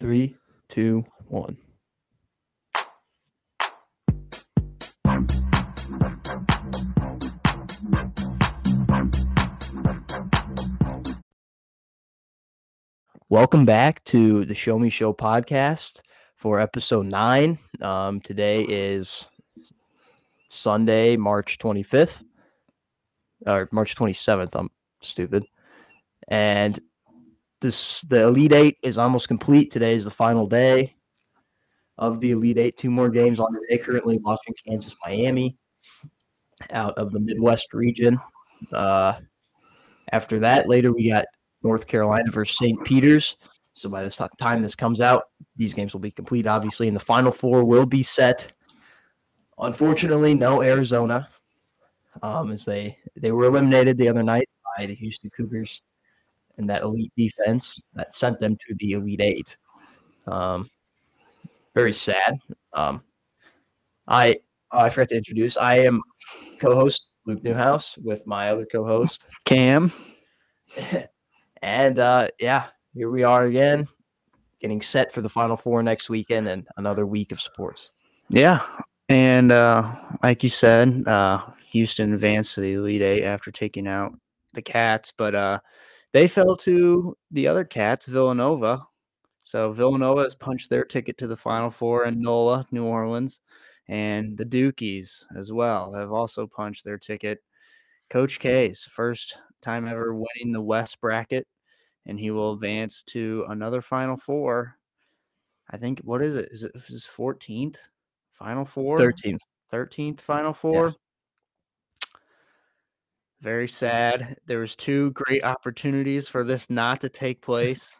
Three, two, one. Welcome back to the Show Me Show podcast for episode nine. Um, today is Sunday, March 25th, or March 27th. I'm stupid. And this the Elite Eight is almost complete. Today is the final day of the Elite Eight. Two more games on today. Currently watching Kansas, Miami, out of the Midwest region. Uh, after that, later we got North Carolina versus St. Peter's. So by the time this comes out, these games will be complete, obviously, and the final four will be set. Unfortunately, no Arizona, um, as they they were eliminated the other night by the Houston Cougars and that elite defense that sent them to the Elite Eight. Um, very sad. Um, I oh, I forgot to introduce. I am co-host Luke Newhouse with my other co-host Cam, and uh, yeah, here we are again, getting set for the Final Four next weekend and another week of sports. Yeah, and uh, like you said, uh, Houston advanced to the Elite Eight after taking out the Cats, but uh, they fell to the other Cats, Villanova. So Villanova has punched their ticket to the Final Four in NOLA, New Orleans, and the Dukies as well have also punched their ticket. Coach K's first time ever winning the West bracket, and he will advance to another Final Four. I think what is it? Is it his 14th Final Four? 13th. 13th Final Four. Yeah very sad. There was two great opportunities for this not to take place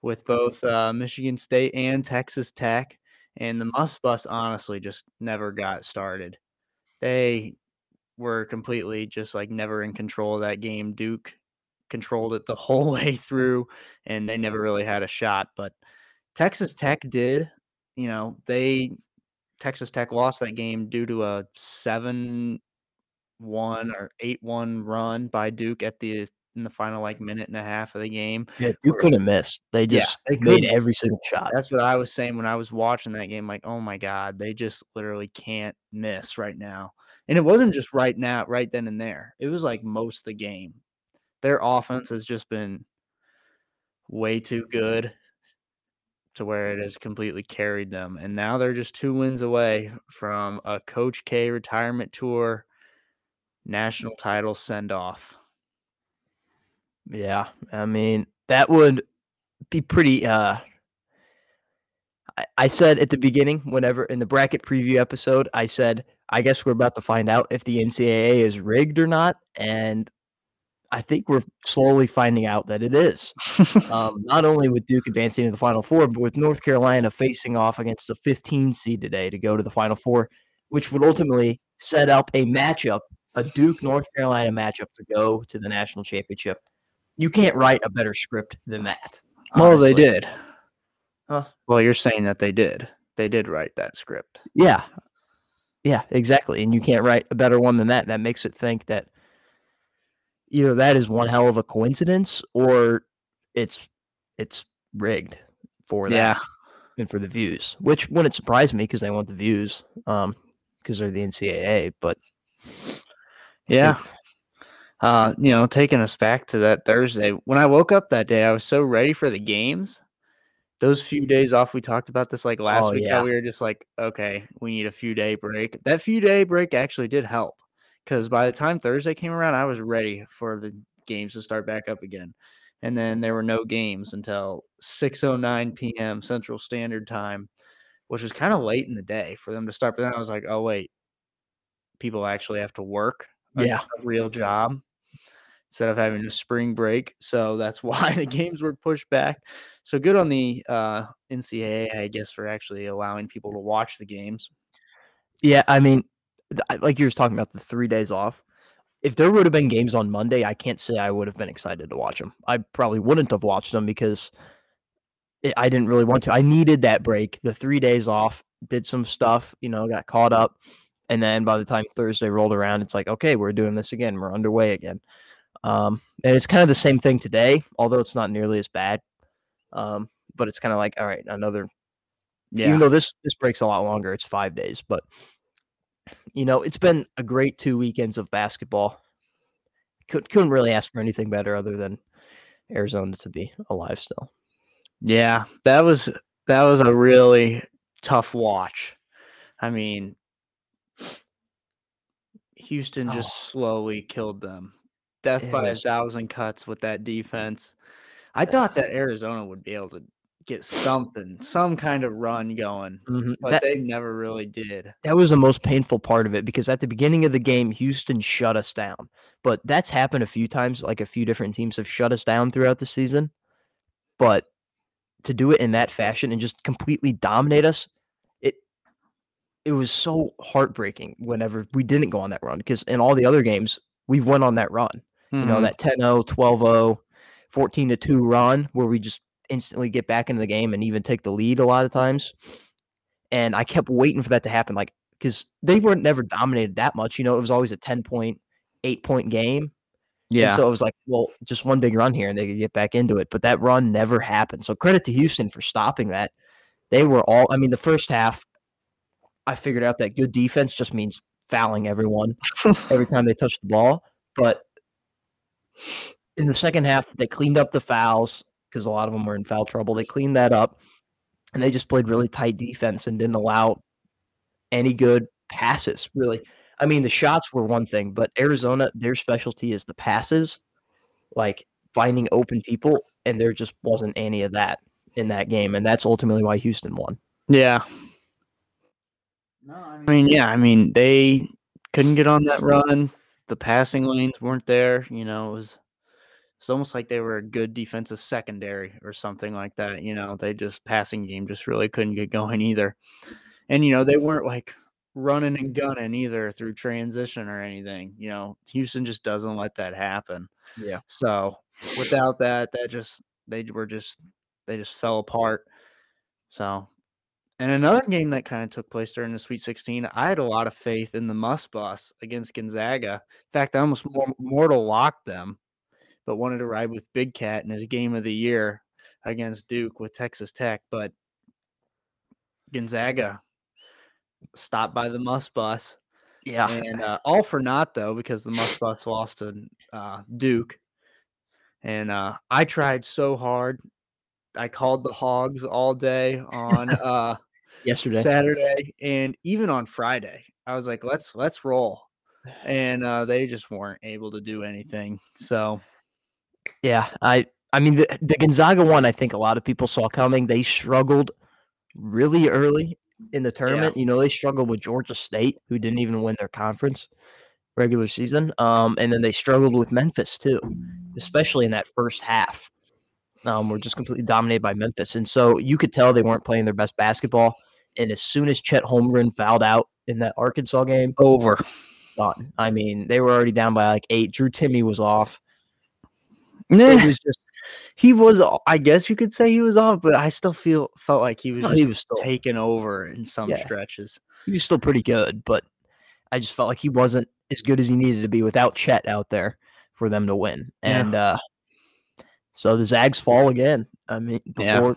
with both uh, Michigan State and Texas Tech, and the Must Bus honestly just never got started. They were completely just like never in control of that game. Duke controlled it the whole way through, and they never really had a shot. But Texas Tech did. You know, they Texas Tech lost that game due to a seven one or eight one run by Duke at the uh, in the final like minute and a half of the game. Yeah, Duke couldn't miss. They just yeah, they made every single shot. That's what I was saying when I was watching that game. Like, oh my god, they just literally can't miss right now. And it wasn't just right now, right then and there. It was like most of the game. Their offense has just been way too good to where it has completely carried them. And now they're just two wins away from a Coach K retirement tour national title send off. Yeah, I mean that would be pretty. uh I, I said at the beginning, whenever in the bracket preview episode, I said I guess we're about to find out if the NCAA is rigged or not, and I think we're slowly finding out that it is. um, not only with Duke advancing to the Final Four, but with North Carolina facing off against the 15 seed today to go to the Final Four, which would ultimately set up a matchup a Duke North Carolina matchup to go to the national championship. You can't write a better script than that. Honestly. Well, they did. Huh? Well, you're saying that they did. They did write that script. Yeah. Yeah, exactly. And you can't write a better one than that. That makes it think that either that is one hell of a coincidence or it's it's rigged for that yeah. and for the views. Which wouldn't surprise me because they want the views, um, because they're the NCAA. But yeah. Uh, you know, taking us back to that Thursday. When I woke up that day, I was so ready for the games. Those few days off, we talked about this like last oh, week. Yeah. How we were just like, okay, we need a few day break. That few day break actually did help because by the time Thursday came around, I was ready for the games to start back up again. And then there were no games until 6:09 p.m. Central Standard Time, which was kind of late in the day for them to start. But then I was like, oh wait, people actually have to work yeah, a real job instead of having a spring break. So that's why the games were pushed back. So good on the uh, NCAA, I guess, for actually allowing people to watch the games. Yeah, I mean, like you were talking about the three days off. If there would have been games on Monday, I can't say I would have been excited to watch them. I probably wouldn't have watched them because it, I didn't really want to. I needed that break, the three days off, did some stuff, you know, got caught up and then by the time Thursday rolled around, it's like, okay, we're doing this again. We're underway again. Um, and it's kind of the same thing today, although it's not nearly as bad. Um, but it's kind of like all right, another. Yeah. Even though this this breaks a lot longer, it's five days, but you know it's been a great two weekends of basketball. Could, couldn't really ask for anything better other than Arizona to be alive still. Yeah, that was that was a really tough watch. I mean, Houston just Oh. slowly killed them. Death It by was- a thousand cuts with that defense. I thought that Arizona would be able to get something, some kind of run going, Mhm. but That, they never really did. that was the most painful part of it because at the beginning of the game, Houston shut us down. But that's happened a few times. Like a few different teams have shut us down throughout the season. But to do it in that fashion and just completely dominate us, it was so heartbreaking whenever we didn't go on that run because in all the other games, we went on that run. You know, Mhm. that 10-0, 12-0, 14 to 2 run where we just instantly get back into the game and even take the lead a lot of times. And I kept waiting for that to happen, like because they weren't never dominated that much. You know, it was always a 10 point, eight point game. And yeah, so it was like, well, just one big run here and they could get back into it. But that run never happened. So credit to Houston for stopping that. They were all, I mean, the first half, I figured out that good defense just means fouling everyone every time they touch the ball. But in the second half, they cleaned up the fouls because a lot of them were in foul trouble. They cleaned that up and they just played really tight defense and didn't allow any good passes, really. I mean, the shots were one thing, but Arizona, their specialty is the passes, like finding open people, and there just wasn't any of that in that game. And that's ultimately why Houston won. yeah. No, I mean, yeah, I mean they couldn't get on that run. The passing lanes weren't there. You know, it was it's almost like they were a good defensive secondary or something like that. You know, they just passing game just really couldn't get going either. And you know, they weren't like running and gunning either through transition or anything. You know, Houston just doesn't let that happen. Yeah. So without that, that just they were just they just fell apart. So and another game that kind of took place during the Sweet 16, I had a lot of faith in the Must Bus against Gonzaga. In fact, I almost mor- mortal locked them, but wanted to ride with Big Cat in his game of the year against Duke with Texas Tech. But Gonzaga stopped by the Must Bus, Yeah. and uh, all for naught though because the Must Bus lost to uh, Duke. And uh, I tried so hard. I called the Hogs all day on uh, Yesterday. Saturday and even on Friday. I was like, let's let's roll, and uh, they just weren't able to do anything. So Yeah, I I mean the, the Gonzaga one I think a lot of people saw coming. They struggled really early in the tournament. You know, they struggled with Georgia State, who didn't even win their conference regular season. Um, and then they struggled with Memphis too, especially in that first half. Um, were just completely dominated by Memphis. And so you could tell they weren't playing their best basketball. And as soon as Chet Holmgren fouled out in that Arkansas game, over. done. I mean, they were already down by like eight. Drew Timme was off. Nah, It was just he was. I guess you could say he was off, but I still feel felt like he was no, he was still taken over in some Yeah. stretches. he was still pretty good, but I just felt like he wasn't as good as he needed to be without Chet out there for them to win. Yeah. And uh so the Zags fall again. I mean, Yeah. before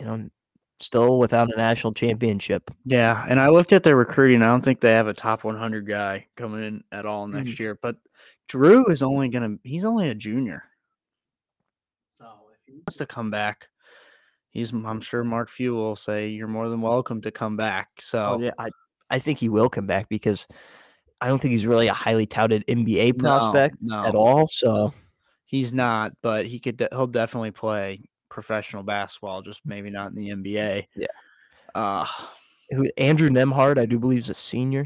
you know, still without a national championship. Yeah, and I looked at their recruiting. I don't think they have a top 100 guy coming in at all next Mm-hmm. year. But Drew is only gonna. He's only a junior. So if he wants to come back, he's. I'm sure Mark Few will say you're more than welcome to come back. So Oh yeah, I I think he will come back because I don't think he's really a highly touted NBA No, prospect no, at all. So He's not, but he could. de- He'll definitely play professional basketball, just maybe not in the NBA. Yeah. Uh Andrew Nembhard, I do believe, is a senior.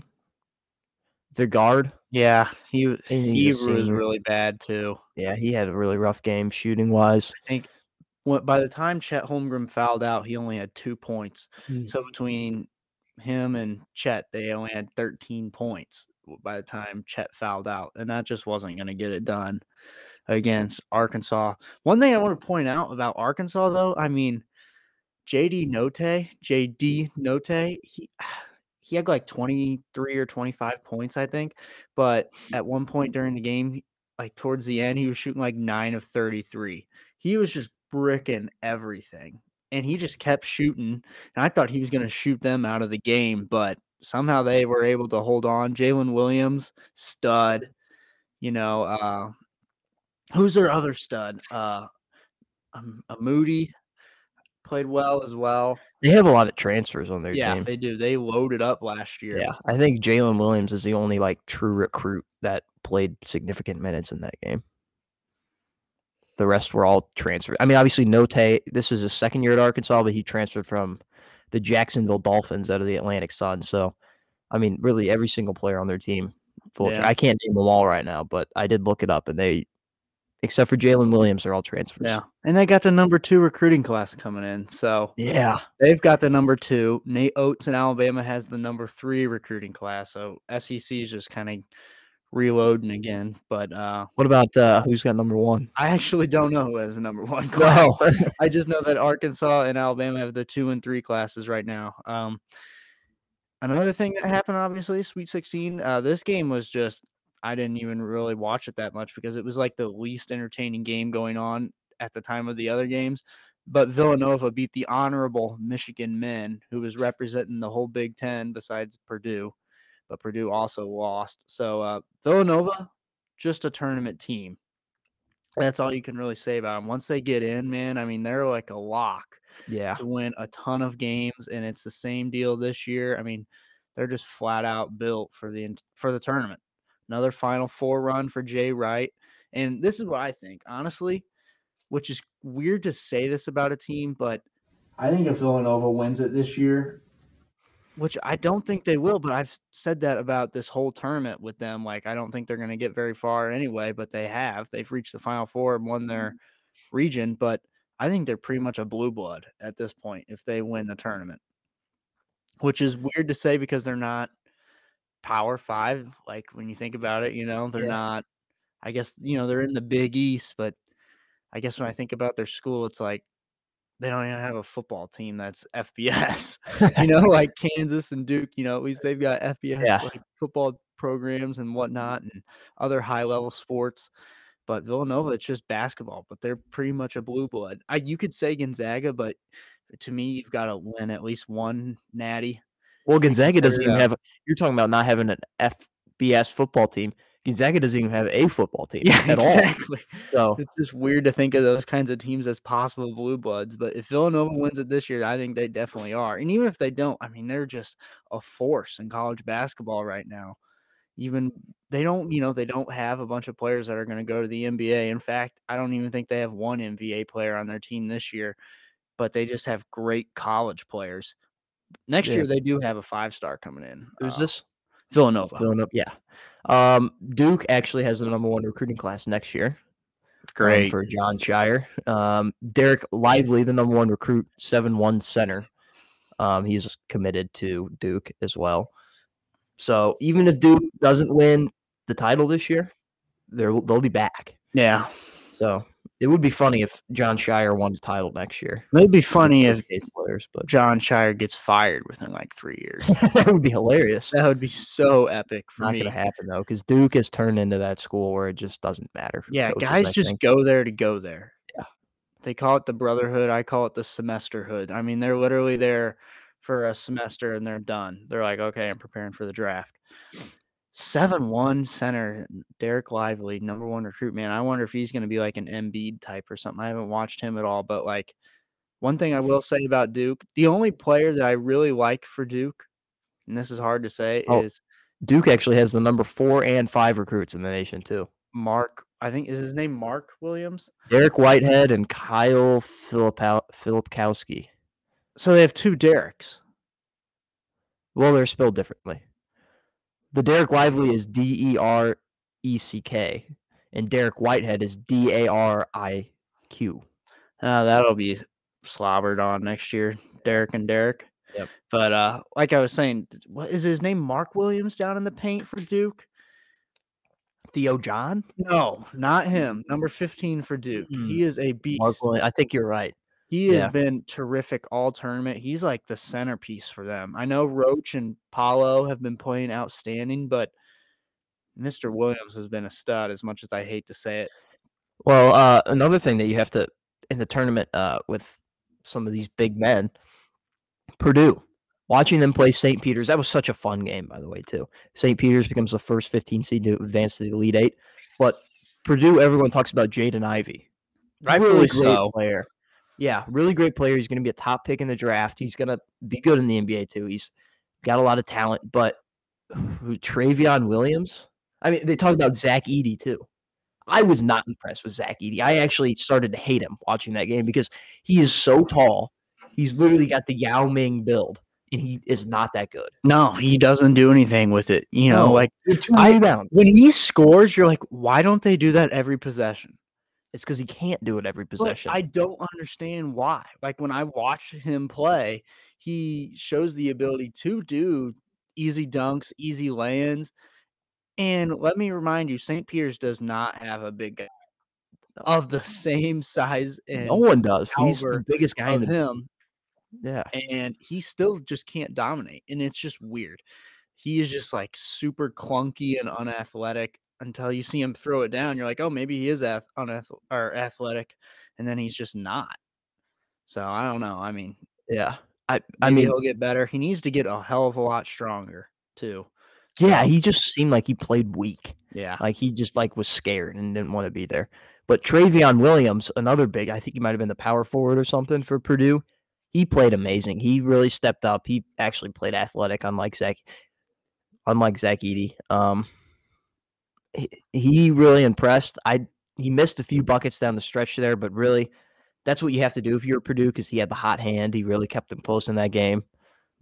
The guard. yeah. He think he's a he was really bad too. Yeah, he had a really rough game shooting wise. I think when, by the time Chet Holmgren fouled out, he only had two points. Mm. So between him and Chet, they only had 13 points by the time Chet fouled out, and that just wasn't going to get it done against Arkansas. One thing I want to point out about Arkansas, though, I mean, JD Note, JD Note, he he had like 23 or 25 points, I think, but at one point during the game, like towards the end, he was shooting like nine of 33. He was just bricking everything and he just kept shooting. And I thought he was going to shoot them out of the game, but somehow they were able to hold on. Jaylin Williams, stud. You know, uh, who's their other stud? Uh, um, Umude played well as well. They have a lot of transfers on their team. Yeah, team. they do. They loaded up last year. Yeah, I think Jaylin Williams is the only like true recruit that played significant minutes in that game. The rest were all transferred. I mean, obviously, Note. This is his second year at Arkansas, but he transferred from the Jacksonville Dolphins out of the Atlantic Sun. So, I mean, really, every single player on their team. Full. Yeah. I can't name them all right now, but I did look it up, and they, except for Jaylin Williams, they're all transfers. Yeah. And they got the number two recruiting class coming in. So Yeah. they've got the number two. Nate Oats in Alabama has the number three recruiting class. So SEC is just kind of reloading again. But uh, What about uh, who's got number one? I actually don't know who has the number one class. No. I just know that Arkansas and Alabama have the two and three classes right now. Um, another thing that happened, obviously, Sweet 16. Uh, this game was just, I didn't even really watch it that much because it was like the least entertaining game going on at the time of the other games. But Villanova beat the honorable Michigan men, who was representing the whole Big Ten besides Purdue. But Purdue also lost. So uh, Villanova, just a tournament team. That's all you can really say about them. Once they get in, man, I mean, they're like a lock yeah. to win a ton of games, and it's the same deal this year. I mean, they're just flat out built for the for the tournament. Another Final Four run for Jay Wright, and this is what I think, honestly, which is weird to say this about a team, but I think if Villanova wins it this year, which I don't think they will, but I've said that about this whole tournament with them. Like, I don't think they're going to get very far anyway, but they have. They've reached the Final Four and won their mm-hmm. region, but I think they're pretty much a blue blood at this point if they win the tournament, which is weird to say because they're not power five. Like, when you think about it, you know, they're Yeah. not, I guess, you know, they're in the Big East, but I guess when I mm-hmm. think about their school, it's like, they don't even have a football team that's FBS you know, like Kansas and Duke, you know, at least they've got FBS Yeah. like football programs and whatnot and other high level sports. But Villanova, it's just basketball, but they're pretty much a blue blood. I you could say Gonzaga, but to me, you've got to win at least one natty. Well, Gonzaga doesn't even have. You're talking about not having an FBS football team. Gonzaga doesn't even have a football team Yeah, at exactly. all. So It's just weird to think of those kinds of teams as possible blue bloods. But if Villanova wins it this year, I think they definitely are. And even if they don't, I mean, they're just a force in college basketball right now. Even they don't, you know, they don't have a bunch of players that are going to go to the NBA. In fact, I don't even think they have one NBA player on their team this year, but they just have great college players. Next Yeah. year, they do have a five star coming in. who's uh, this? Villanova. Villanova. Yeah. Um, Duke actually has the number one recruiting class next year. um, Great. for Jon Scheyer. Um, Dereck Lively, the number one recruit, seven one center. Um, he's committed to Duke as well. So even if Duke doesn't win the title this year, they're, they'll be back. yeah. So it would be funny if Jon Scheyer won the title next year. It'd be funny if players, but Jon Scheyer gets fired within like three years. that would be hilarious. That would be so epic for Not me. going to happen though, because Duke has turned into that school where it just doesn't matter. Yeah, coaches, guys I just think. go there to go there. Yeah. They call it the brotherhood. I call it the semesterhood. I mean, they're literally there for a semester and they're done. They're like, okay, I'm preparing for the draft. 7 1 center, Dereck Lively, number one recruit, man. I wonder if he's going to be like an Embiid type or something. I haven't watched him at all, but like, one thing I will say about Duke, the only player that I really like for Duke, and this is hard to say, Oh. is Duke actually has the number four and five recruits in the nation too. Mark. I think is his name Mark Williams. Dariq Whitehead and Kyle Philippow- Filipowski. So they have two Dereks. Well, they're spelled differently. The Dereck Lively is D E R E C K, and Dariq Whitehead is D A R I Q. Uh, that'll be slobbered on next year, Derek and Derek. Yep. But uh, like I was saying, what is his name? Mark Williams down in the paint for Duke? Theo John? No, not him. Number fifteen for Duke. He is a beast. Mark Williams. I think you're right. He has yeah. been terrific all tournament. He's like the centerpiece for them. I know Roach and Paolo have been playing outstanding, but Mr. Williams has been a stud. As much as I hate to say it. Well, uh, another thing that you have to in the tournament uh, with some of these big men. Purdue, watching them play St. Peter's, that was such a fun game, by the way, too. St. Peter's becomes the first 15 seed to advance to the Elite Eight. But Purdue, everyone talks about Jaden Ivey. Rightfully really so. player. Yeah, really great player. He's going to be a top pick in the draft. He's going to be good in the NBA, too. He's got a lot of talent. But Trevion Williams, I mean, they talk about Zach Edey, too. I was not impressed with Zach Edey. I actually started to hate him watching that game because he is so tall. He's literally got the Yao Ming build, and he is not that good. No, he doesn't do anything with it. You know, No. like I- when he scores, you're like, why don't they do that every possession? It's because he can't do it every But possession. I don't understand why. Like when I watch him play, he shows the ability to do easy dunks, easy lands. And let me remind you, St. Peter's does not have a big guy of the same size and no one does. He's the biggest guy in the him, yeah. and he still just can't dominate. And it's just weird. He is just like super clunky and unathletic until you see him throw it down. You're like, oh, maybe he is ath- unath- or athletic, and then he's just not. So I don't know. I mean, Yeah. I I maybe mean, he'll get better. He needs to get a hell of a lot stronger too. yeah, he just seemed like he played weak. Yeah, Like he just like was scared and didn't want to be there. But Trevion Williams, another big, I think he might have been the power forward or something for Purdue. He played amazing. He really stepped up. He actually played athletic, unlike Zach, unlike Zach Edey. Um, he, really impressed. I he missed a few buckets down the stretch there, but really, that's what you have to do if you're Purdue because he had the hot hand. He really kept them close in that game.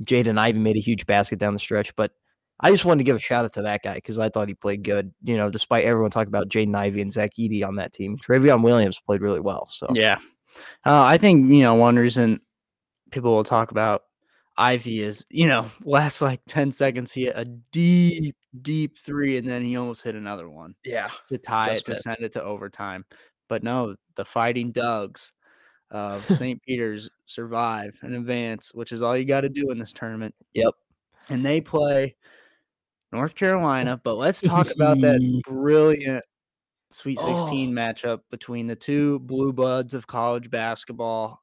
Jaden Ivey made a huge basket down the stretch, but I just wanted to give a shout out to that guy because I thought he played good. You know, despite everyone talking about Jaden Ivey and Zach Edey on that team, Trevion Williams played really well. So yeah. Uh, I think you know one reason people will talk about Ivey is you know last like ten seconds he hit a deep, deep three, and then he almost hit another one yeah, to tie it to missed. send it to overtime. But no, the Fighting Dugs of St. Peter's survive and advance, which is all you got to do in this tournament. Yep. And they play North Carolina, but let's talk about that brilliant Sweet 16 matchup between the two blue buds of college basketball,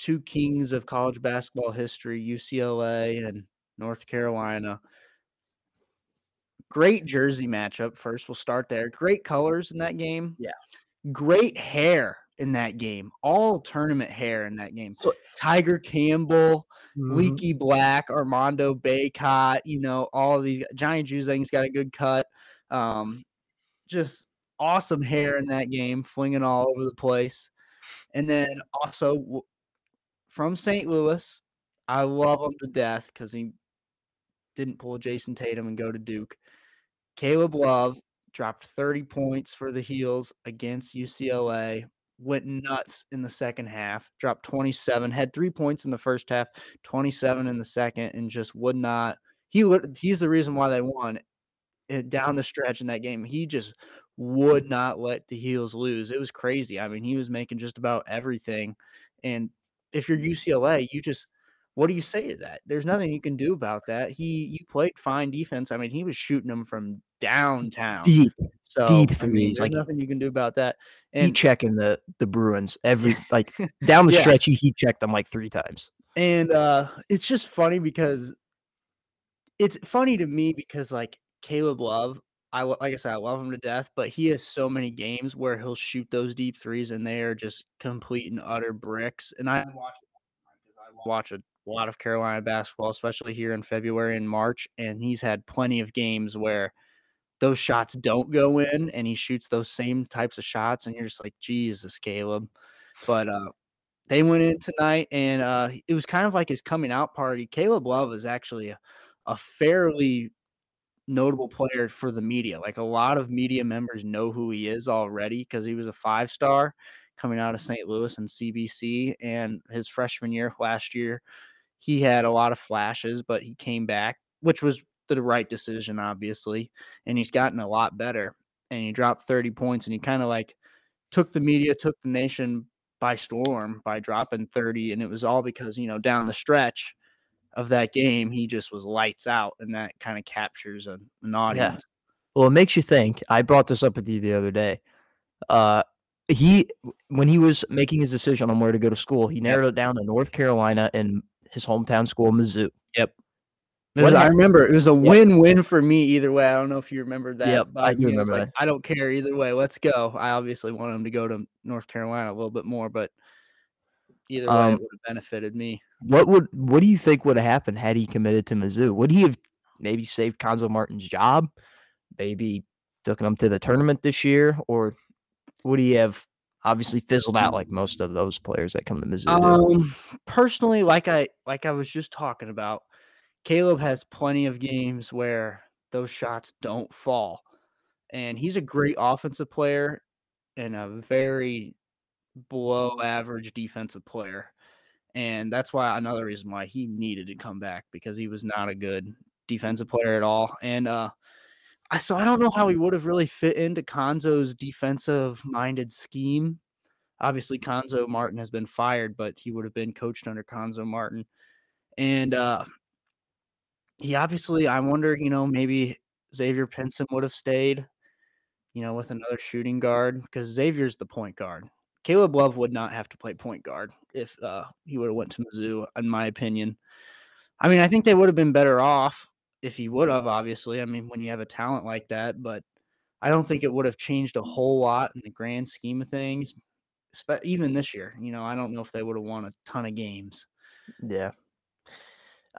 two kings of college basketball history, UCLA and North Carolina. Great jersey matchup. First, we'll start there. Great colors in that game. Yeah. Great hair in that game. All tournament hair in that game. So- Tiger Campbell, Mhm. Leaky Black, Armando Bacot, you know, all these Giant Juzang's got a good cut. Um, just awesome hair in that game, flinging all over the place. And then also from St. Louis, I love him to death because he didn't pull Jayson Tatum and go to Duke. Caleb Love dropped 30 points for the Heels against UCLA. Went nuts in the second half, dropped 27, had three points in the first half, 27 in the second, and just would not. He he's the reason why they won it down the stretch in that game. He just would not let the Heels lose. It was crazy. I mean, he was making just about everything. And if you're mm. UCLA, you just what do you say to that? There's nothing you can do about that. He you played fine defense. I mean, he was shooting them from downtown. deep so deep I mean, threes, there's like- nothing you can do about that. heat checking the the Bruins every like down the Yeah. stretch. He heat checked them like three times. and uh it's just funny because it's funny to me because like Caleb Love, I like I said, I love him to death, but he has so many games where he'll shoot those deep threes and they are just complete and utter bricks. And I watch I watch a lot of Carolina basketball, especially here in February and March, and he's had plenty of games where those shots don't go in and he shoots those same types of shots and you're just like Jesus Caleb but uh they went in tonight and uh it was kind of like his coming out party Caleb Love is actually a, a fairly notable player for the media like a lot of media members know who he is already because he was a five star coming out of St. Louis and CBC and his freshman year last year he had a lot of flashes but he came back which was the right decision obviously and he's gotten a lot better and he dropped 30 points and he kind of like took the media took the nation by storm by dropping 30 and it was all because you know down the stretch of that game he just was lights out and that kind of captures a, an audience Well, it makes you think. I brought this up with you the other day. Uh, he when he was making his decision on where to go to school, he narrowed it down to North Carolina and his hometown school, Mizzou. Yep. Was- I remember it was a win-win for me either way. I don't know if you remember that. Yep, but I do remember like, I don't care either way. Let's go. I obviously wanted him to go to North Carolina a little bit more, but either way, Um, it would have benefited me. What would what do you think would have happened had he committed to Mizzou? Would he have maybe saved Cuonzo Martin's job? Maybe taken him to the tournament this year, or would he have obviously fizzled out like most of those players that come to Mizzou? Um, personally, like I like I was just talking about, Caleb has plenty of games where those shots don't fall, and he's a great offensive player and a very below average defensive player, and that's why another reason why he needed to come back because he was not a good defensive player at all, and uh. I, so I don't know how he would have really fit into Cuonzo's defensive minded scheme obviously Cuonzo Martin has been fired, but he would have been coached under Cuonzo Martin. And uh he obviously I wonder, you know, maybe Xavier Pinson would have stayed, you know, with another shooting guard because Xavier's the point guard. Caleb Love would not have to play point guard if uh he would have went to Mizzou, in my opinion. I mean, I think they would have been better off if he would have, obviously. I mean, when you have a talent like that, but I don't think it would have changed a whole lot in the grand scheme of things even this year. You know, I don't know if they would have won a ton of games. Yeah.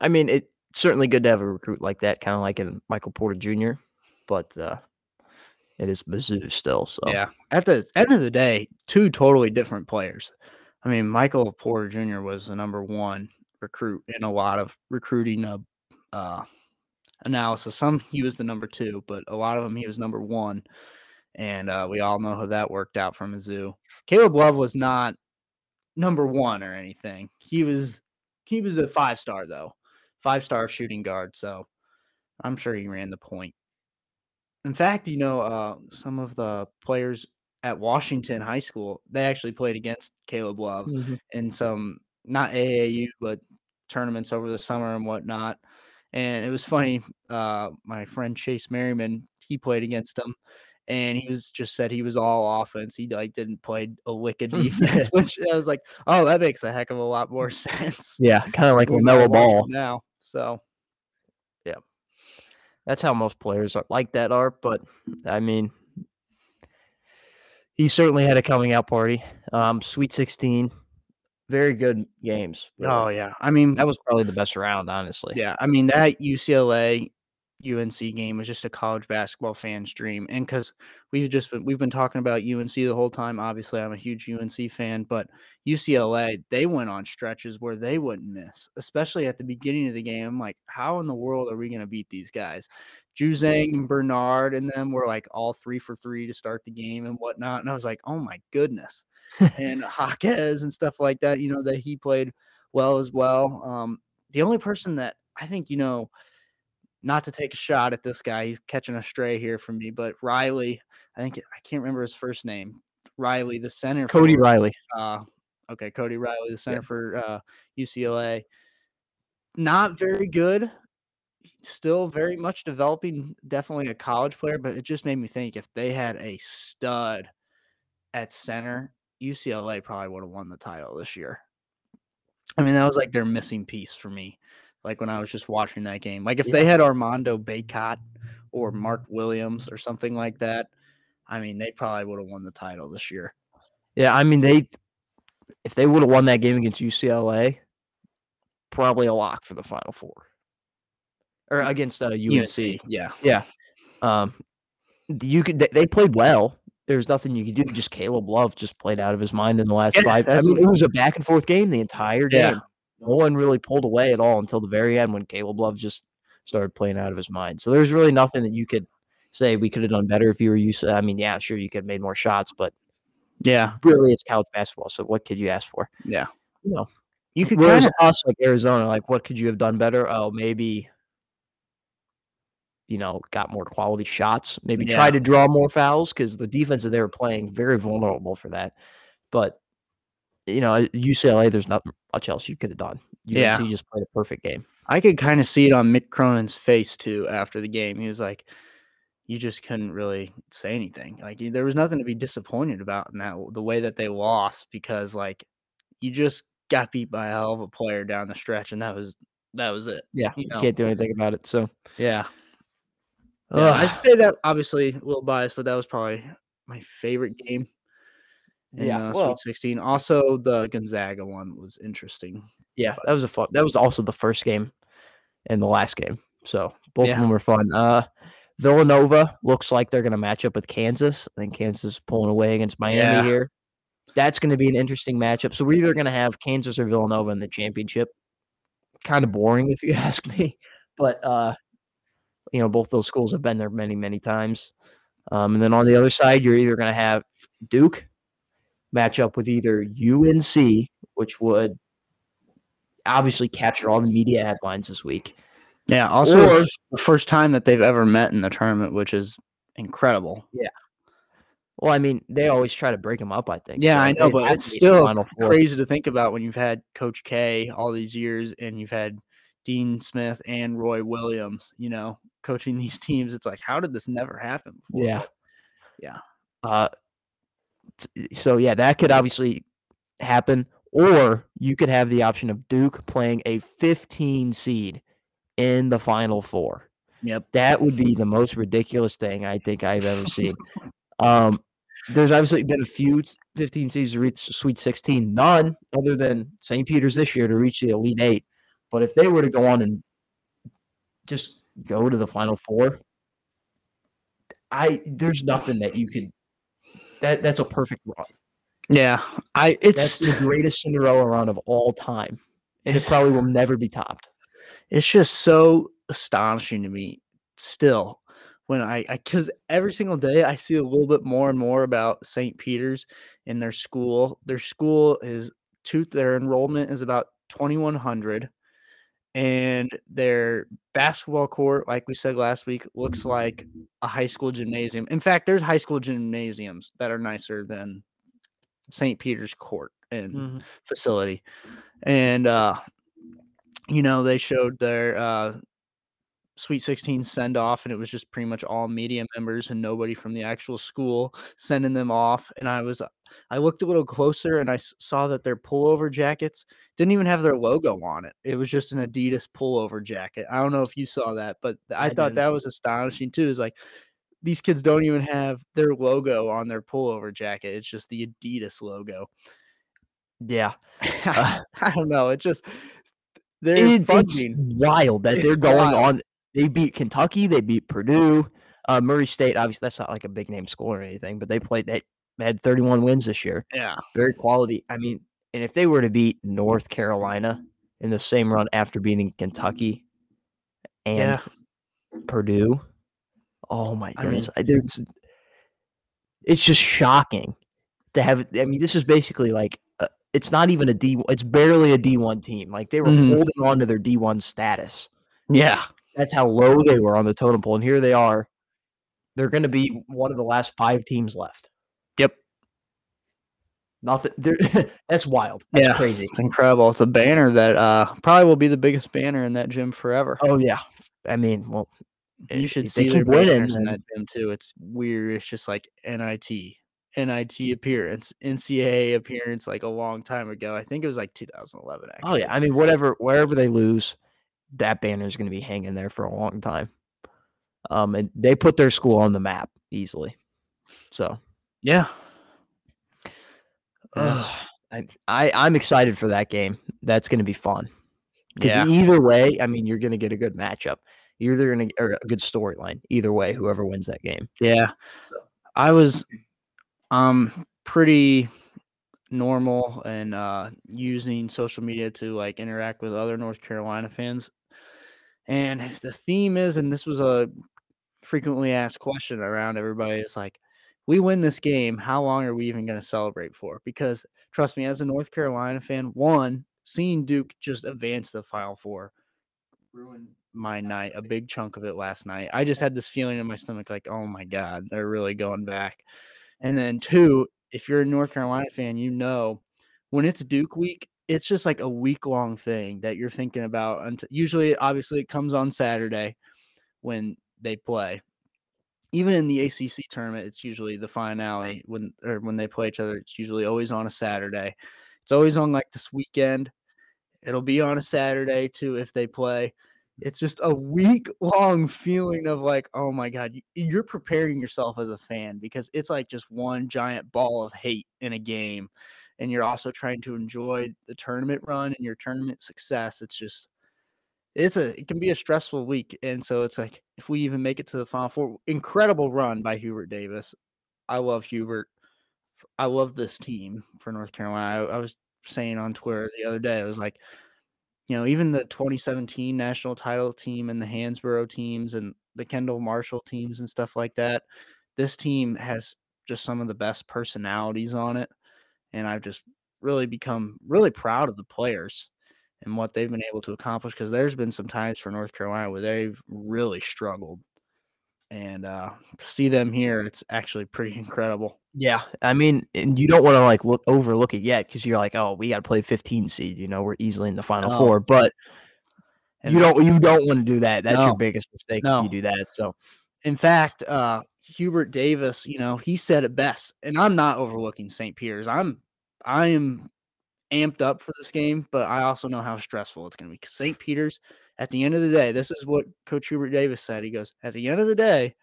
I mean, it's certainly good to have a recruit like that, kind of like in Michael Porter Jr., but uh, it is Mizzou still. So Yeah. At the end of the day, two totally different players. I mean, Michael Porter Jr. was the number one recruit in a lot of recruiting uh, uh, analysis. Some he was the number two, but a lot of them he was number one. And uh, we all know how that worked out for Mizzou. Caleb Love was not number one or anything. He was he was a five star though, five star shooting guard. So I'm sure he ran the point. In fact, you know, uh, some of the players at Washington High School they actually played against Caleb Love Mhm. in some not AAU but tournaments over the summer and whatnot. And it was funny. Uh, my friend Chase Merriman he played against him, and he was just said he was all offense. He like didn't play a lick of defense, which I was like, oh, that makes a heck of a lot more sense. yeah, kind of like Lamelo Ball. now. So yeah, That's how most players are like that are. But I mean, he certainly had a coming out party. Um, Sweet 16, very good games. really. oh yeah, I mean that was probably the best round, honestly. Yeah, I mean that UCLA UNC game was just a college basketball fan's dream, and because we've just been, we've been talking about UNC the whole time. Obviously, I'm a huge UNC fan, but UCLA they went on stretches where they wouldn't miss, especially at the beginning of the game. I'm like, how in the world are we going to beat these guys? Juzang and Bernard and them were like all three for three to start the game and whatnot, and I was like, oh my goodness. and Jaquez and stuff like that, you know, that he played well as well. Um, the only person that I think, you know, not to take a shot at this guy, he's catching a stray here from me, but Riley, I think I can't remember his first name. Riley, the center. Cody for, Riley. Uh, okay, Cody Riley, the center for uh, UCLA. Not very good. Still very much developing. Definitely a college player, but it just made me think if they had a stud at center, UCLA probably would have won the title this year. I mean, that was like their missing piece for me. Like when I was just watching that game. Like if they had Armando Bacot or Mark Williams or something like that, I mean, they probably would have won the title this year. Yeah, I mean they if they would have won that game against UCLA, probably a lock for the Final Four. Or against uh, UNC. Yeah. Yeah. Um, you could they, played well. There's nothing you could do. Just Caleb Love just played out of his mind in the last Yeah, five. I mean, it was a back and forth game the entire Yeah. No one really pulled away at all until the very end when Caleb Love just started playing out of his mind. So there's really nothing that you could say we could have done better if you were used. I mean, yeah, sure, you could have made more shots, but Yeah. really, it's college basketball. So what could you ask for? Yeah. You know, You could Whereas kind of us, like Arizona, like what could you have done better? Oh, maybe you know, got more quality shots. Maybe Yeah. try to draw more fouls because the defense that they were playing very vulnerable for that. But you know, UCLA, there's not much else you could have done. Yeah. UNC just played a perfect game. I could kind of see it on Mick Cronin's face too after the game. He was like, you just couldn't really say anything. Like there was nothing to be disappointed about in that the way that they lost because like you just got beat by a hell of a player down the stretch and that was that was it. Yeah, you, you can't do anything about it. So yeah. yeah I'd say that obviously a little biased, but that was probably my favorite game. In, yeah, uh, well, Sweet 16. Also, the Gonzaga one was interesting. Yeah, but, that was a fun. That was also the first game and the last game. So both yeah. of them were fun. Uh, Villanova looks like they're going to match up with Kansas. I think Kansas is pulling away against Miami yeah. here. That's going to be an interesting matchup. So we're either going to have Kansas or Villanova in the championship. Kind of boring, if you ask me. But uh, you know, both those schools have been there many, many times. Um, and then on the other side, you're either going to have Duke match up with either UNC, which would obviously capture all the media headlines this week, yeah. Also, or, the first time that they've ever met in the tournament, which is incredible. Yeah. Well, I mean, they always try to break them up. I think. Yeah, so I know, but it's still crazy to think about when you've had Coach K all these years, and you've had Dean Smith and Roy Williams. You know, coaching these teams. It's like, how did this never happen? Before? Yeah. Yeah. Uh. So yeah, that could obviously happen, or you could have the option of Duke playing a 15 seed in the final four. Yep. That would be the most ridiculous thing I think I've ever seen. um, there's obviously been a few 15 seeds to reach Sweet 16, none other than St. Peter's this year to reach the Elite Eight. But if they were to go on and just go to the Final Four, I there's nothing that you could that that's a perfect run. Yeah, I it's that's the greatest Cinderella run of all time, and it probably will never be topped it's just so astonishing to me still when I because every single day I see a little bit more and more about St. Peter's in their school. Their school is two their enrollment is about 2100 and their basketball court like we said last week looks like a high school gymnasium. In fact, there's high school gymnasiums that are nicer than St. Peter's court and mm-hmm. facility. And uh you know, they showed their uh, Sweet 16 send off, and it was just pretty much all media members and nobody from the actual school sending them off. And I was, I looked a little closer and I saw that their pullover jackets didn't even have their logo on it. It was just an Adidas pullover jacket. I don't know if you saw that, but I, I thought that was astonishing too. Is like these kids don't even have their logo on their pullover jacket. It's just the Adidas logo. Yeah. Uh, I don't know. It just they're it, it's wild that it's they're going wild. on. They beat Kentucky. They beat Purdue. Uh, Murray State. Obviously, that's not like a big name school or anything, but they played. They had 31 wins this year. Yeah, very quality. I mean, and if they were to beat North Carolina in the same run after beating Kentucky and yeah. Purdue, oh my goodness, I mean, it's just shocking to have. I mean, this is basically like it's not even a D. It's barely a D one team. Like they were mm-hmm. holding on to their D one status. Yeah, that's how low they were on the totem pole, and here they are. They're going to be one of the last five teams left. Yep. Nothing. that's wild. That's yeah, crazy. It's incredible. It's a banner that uh, probably will be the biggest banner in that gym forever. Oh yeah. I mean, well, you should see their banners in that gym too. It's weird. It's just like NIT, NIT appearance, NCAA appearance like a long time ago. I think it was like 2011. Actually. Oh yeah, I mean whatever wherever they lose, that banner is going to be hanging there for a long time. Um, and they put their school on the map easily. So yeah, uh, I, I I'm excited for that game. That's going to be fun because yeah. either way, I mean, you're going to get a good matchup. You're either going to or a good storyline. Either way, whoever wins that game. Yeah, so. I was um pretty normal and uh using social media to like interact with other North Carolina fans. And the theme is, and this was a frequently asked question around everybody, is like, we win this game, how long are we even going to celebrate for? Because trust me, as a North Carolina fan, one, seeing Duke just advance the Final Four ruined my night, a big chunk of it last night. I just had this feeling in my stomach, like, oh my God, they're really going back. And then two, if you're a North Carolina fan, you know when it's Duke week, it's just like a week long thing that you're thinking about. Until usually, obviously, it comes on Saturday when they play, even in the mm. ACC tournament, it's usually the finale when or when they play each other. It's usually always on a Saturday. It's always mm. on like this weekend. It'll be on a Saturday too if they play. It's just a week long feeling of like, oh my god, you're preparing yourself as a fan because it's like just one giant ball of hate in a game, and you're also trying to enjoy the tournament run and your tournament success. It's just it's a it can be a stressful week. And so it's like if we even make it to the final four, incredible run by Hubert Davis. I love Hubert. I love this team for North Carolina. I, I was saying on Twitter the other day, I was like, you know, even the 2017 national title team and the Hansbrough teams and the Kendall Marshall teams and stuff like that, this team has just some of the best personalities on it. And I've just really become really proud of the players and what they've been able to accomplish because there's been some times for North Carolina where they've really struggled. And uh, to see them here, it's actually pretty incredible. Yeah, I mean, and you don't want to like look overlook it yet because you're like, oh, we got to play 15 seed. You know, we're easily in the final four, but and you don't you don't want to do that. That's no, your biggest mistake no. if you do that. So, in fact, uh, Hubert Davis, you know, he said it best, and I'm not overlooking St. Peter's. I'm I am amped up for this game, but I also know how stressful it's going to be. St. Peter's, at the end of the day, this is what Coach Hubert Davis said. He goes, at the end of the day,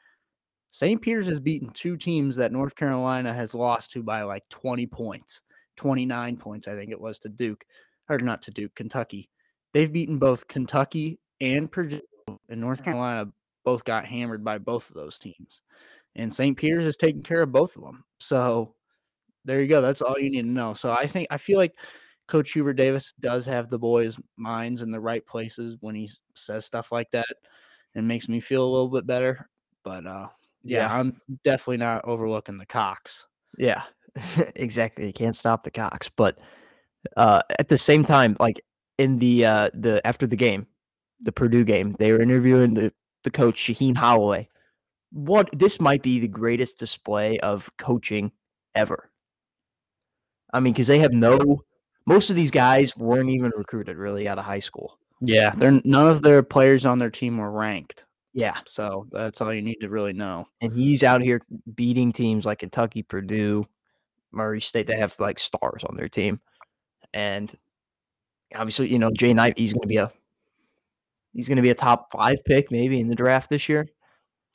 St. Peter's has beaten two teams that North Carolina has lost to by like 20 points, 29 points, I think it was to Duke, or not to Duke, Kentucky. They've beaten both Kentucky and Purdue, and North Carolina both got hammered by both of those teams. And St. Peter's has taken care of both of them. So there you go. That's all you need to know. So I think I feel like Coach Hubert Davis does have the boys' minds in the right places when he says stuff like that, and makes me feel a little bit better. But uh, yeah, yeah I'm definitely not overlooking the Cox. Yeah, exactly. You can't stop the Cox, but uh, at the same time, like in the uh, the after the game, the Purdue game, they were interviewing the the coach Shaheen Holloway. What this might be the greatest display of coaching ever I mean, because they have no. Most of these guys weren't even recruited really out of high school. Yeah, they're none of their players on their team were ranked. Yeah, so that's all you need to really know. And he's out here beating teams like Kentucky, Purdue, Murray State. They have like stars on their team, and obviously, you know, Jay Knight. He's going to be a he's going to be a top five pick maybe in the draft this year.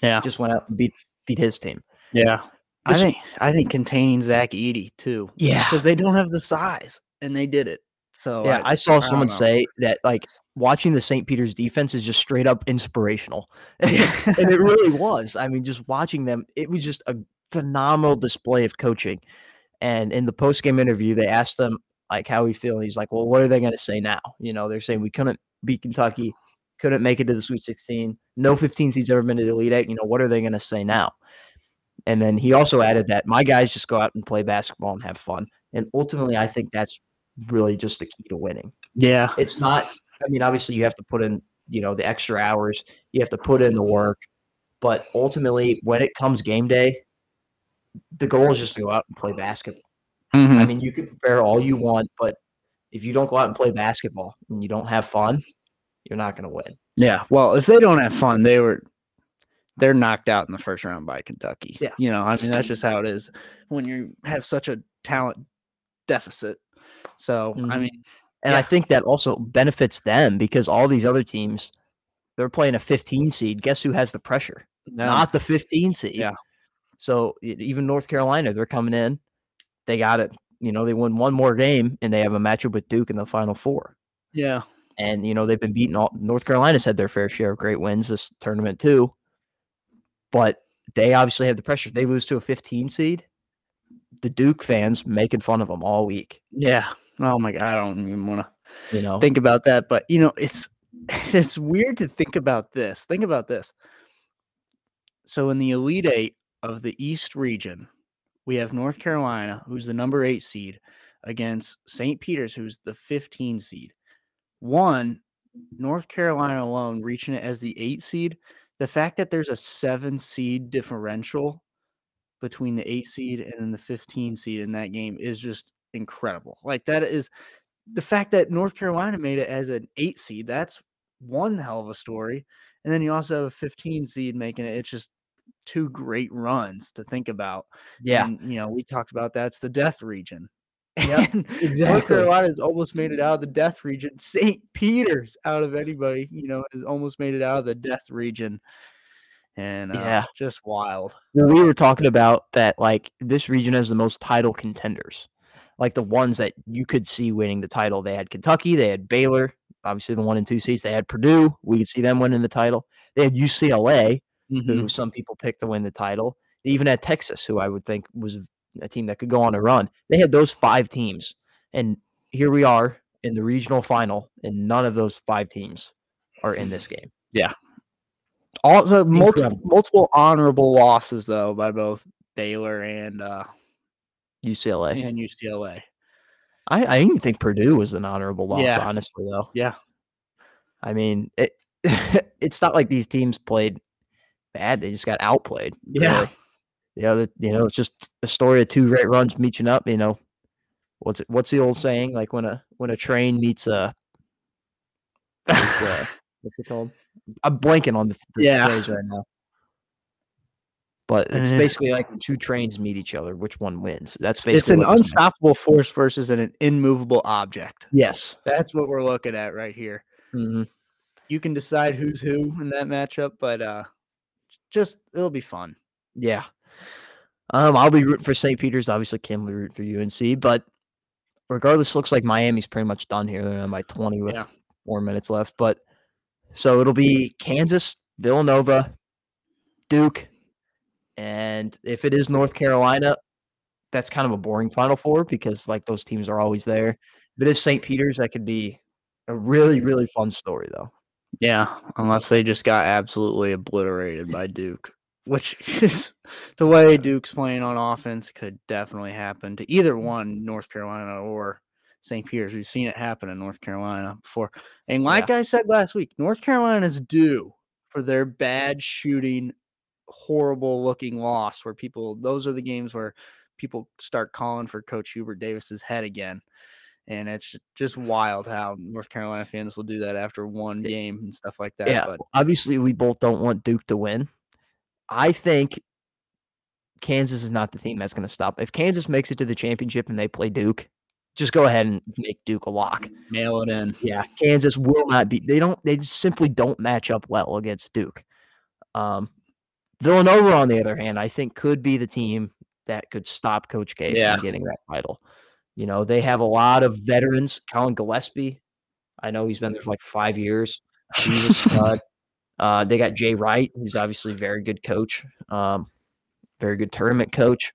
Yeah, just went out and beat beat his team. Yeah, I think I think containing Zach Edey too. Yeah, because they don't have the size, and they did it. So yeah, I, I saw I someone say that like watching the St. Peter's defense is just straight up inspirational, and it really was. I mean, just watching them, it was just a phenomenal display of coaching. And in the post game interview, they asked him like how he feel. He's like, "Well, what are they going to say now? You know, they're saying we couldn't beat Kentucky, couldn't make it to the Sweet 16. No 15 seeds ever been to the Elite Eight. You know, what are they going to say now?" And then he also added that my guys just go out and play basketball and have fun. And ultimately, I think that's really just the key to winning. Yeah. It's not, I mean, obviously, you have to put in, you know, the extra hours, you have to put in the work. But ultimately, when it comes game day, the goal is just to go out and play basketball. Mm-hmm. I mean, you can prepare all you want, but if you don't go out and play basketball and you don't have fun, you're not going to win. Yeah. Well, if they don't have fun, they were they're knocked out in the first round by Kentucky. Yeah. You know, I mean, that's just how it is when you have such a talent deficit. So, mm-hmm. I mean, and yeah. I think that also benefits them because all these other teams, they're playing a 15 seed. Guess who has the pressure? No. Not the 15 seed. Yeah. So even North Carolina, they're coming in. They got it. You know, they won one more game and they have a matchup with Duke in the final four. Yeah. And, you know, they've been beaten all North Carolina's had their fair share of great wins this tournament too but they obviously have the pressure. They lose to a 15 seed, the Duke fans making fun of them all week. Yeah. Oh my god, I don't even want to you know think about that. But you know, it's it's weird to think about this. Think about this. So in the Elite Eight of the East region, we have North Carolina, who's the number eight seed, against St. Peter's, who's the 15 seed. One, North Carolina alone reaching it as the eight seed the fact that there's a seven seed differential between the eight seed and the 15 seed in that game is just incredible. Like that is the fact that North Carolina made it as an eight seed. That's one hell of a story. And then you also have a 15 seed making it. It's just two great runs to think about. Yeah. And, you know, we talked about that's the death region. Yep, exactly. North. Carolina's almost made it out of the death region. St. Peter's, out of anybody, you know, has almost made it out of the death region. And uh, Yeah. just wild. Well, we were talking about that like this region has the most title contenders. Like the ones that you could see winning the title. They had Kentucky, they had Baylor, obviously the one and two seeds. They had Purdue. We could see them winning the title. They had UCLA, Mm-hmm. who some people picked to win the title. They even had Texas, who I would think was a team that could go on a run. They had those five teams. And here we are in the regional final, and none of those five teams are in this game. Yeah. Also, multiple multiple honorable losses though by both Baylor and uh, UCLA. and UCLA. I, I even think Purdue was an honorable loss, Yeah. honestly, though. Yeah. I mean, it it's not like these teams played bad; they just got outplayed. Yeah. The other, you know, it's just a story of two great runs meeting up. You know, what's it, what's the old saying? Like when a when a train meets a, meets a what's it called? I'm blanking on the, the Yeah. phrase right now. But it's Eh. basically like two trains meet each other, which one wins? That's basically It's an unstoppable force versus an immovable object. Yes. That's what we're looking at right here. hmm You can decide who's who in that matchup, but uh, just it'll be fun. Yeah. Um, I'll be rooting for St. Peter's. Obviously, Cam will be rooting for UNC, but regardless, looks like Miami's pretty much done here. They're on by 20 with Yeah. four minutes left. But so it'll be Kansas, Villanova, Duke, and if it is North Carolina, that's kind of a boring Final Four because like those teams are always there. If it is St. Peter's, that could be a really, really fun story though. Yeah, unless they just got absolutely obliterated by Duke, which is the way Duke's playing on offense could definitely happen to either mm-hmm. one, North Carolina or St. Peter's. We've seen it happen in North Carolina before. And like I said last week, North Carolina's due for their bad shooting, horrible looking loss where people those are the games where people start calling for Coach Hubert Davis's head again. And it's just wild how North Carolina fans will do that after one game and stuff like that. Yeah, But obviously we both don't want Duke to win. I think Kansas is not the team that's going to stop. If Kansas makes it to the championship and they play Duke, just go ahead and make Duke a lock. nail it in. Yeah, Kansas will not be. They don't. They just simply don't match up well against Duke. Um, Villanova, on the other hand, I think could be the team that could stop Coach K Yeah. from getting that title. You know, they have a lot of veterans. Collin Gillespie, I know he's been there for like five years. He's a stud. Uh, they got Jay Wright, who's obviously a very good coach, um, very good tournament coach.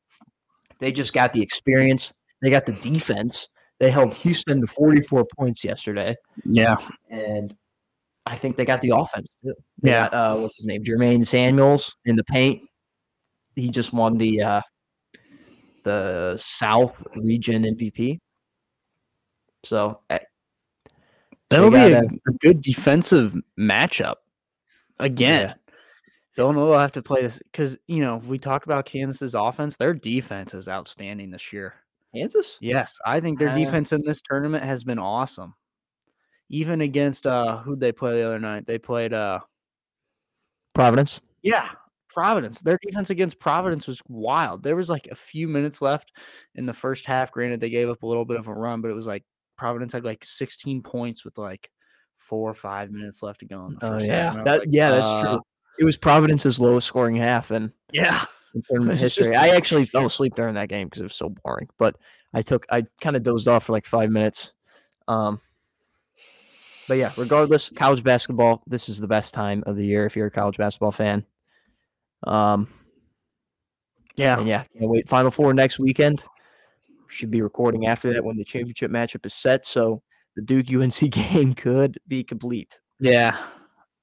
They just got the experience. They got the defense. They held Houston to 44 points yesterday, Yeah. and I think they got the offense. Too. They Yeah. got, uh, what's his name? Jermaine Samuels in the paint. He just won the uh, the South Region MVP. So eh, That'll be a, a good defensive matchup. Again, Villanova will have to play this because, you know, we talk about Kansas's offense. Their defense is outstanding this year. Kansas. Yes, I think their Uh, defense in this tournament has been awesome. Even against uh who'd they play the other night? They played uh Providence. yeah, Providence. Their defense against Providence was wild. There was like a few minutes left in the first half. Granted, they gave up a little bit of a run, but it was like Providence had like 16 points with like four or five minutes left to go in the Oh first half. yeah, and was that like, yeah, that's uh, true. It was Providence's lowest scoring half in, Yeah. in tournament history. just- I actually fell asleep during that game because it was so boring. But I took I kind of dozed off for like five minutes. Um, but yeah, regardless, college basketball. This is the best time of the year if you're a college basketball fan. Um, Yeah. and yeah, can't wait. Final four next weekend. Should be recording after that when the championship matchup is set. So the Duke UNC game could be complete Yeah.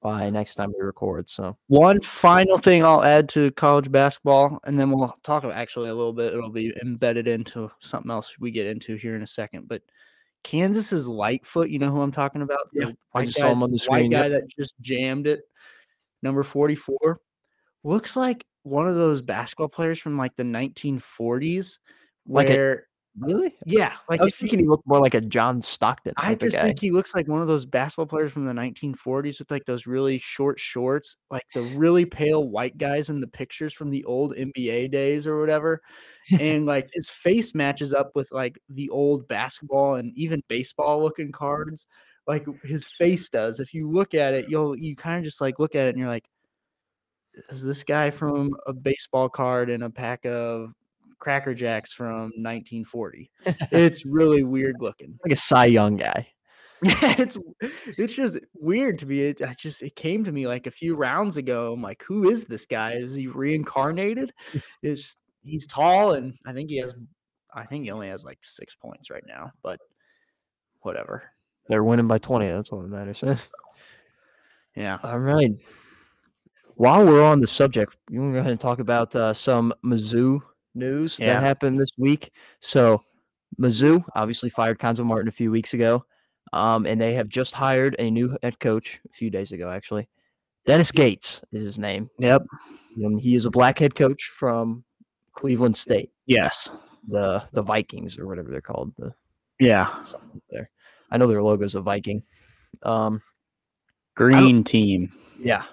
by next time we record. So One final thing I'll add to college basketball, and then we'll talk about actually a little bit. It'll be embedded into something else we get into here in a second. But Kansas's Lightfoot, you know who I'm talking about? Yeah, I just guy, saw him on the the white screen, guy yep. that just jammed it. Number 44 looks like one of those basketball players from like the 1940s, Like a- where Really? Yeah, like I was thinking he looked more like a John Stockton I type of just guy. think he looks like one of those basketball players from the 1940s with like those really short shorts, like the really pale white guys in the pictures from the old NBA days or whatever. And like his face matches up with like the old basketball and even baseball looking cards. Like his face does. If you look at it, you'll you kind of just like look at it and you're like, is this guy from a baseball card and a pack of Cracker Jacks from 1940? it's really weird looking. like a Cy Young guy. Yeah, it's it's just weird to me. It I just it came to me like a few rounds ago. I'm like, who is this guy? Is he reincarnated? Is he's tall and I think he has I think he only has like six points right now, but whatever. They're winning by 20. That's all that matters. Yeah. all right. While we're on the subject, you want to go ahead and talk about uh, some Mizzou news Yeah. that happened this week. So, Mizzou obviously fired Cuonzo Martin a few weeks ago, um, and they have just hired a new head coach a few days ago, actually. Dennis Gates is his name. Yep. Um, he is a black head coach from Cleveland State, Yes. the the Vikings or whatever they're called. The Yeah. there. I know their logo's a Viking. Um, Green team. yeah,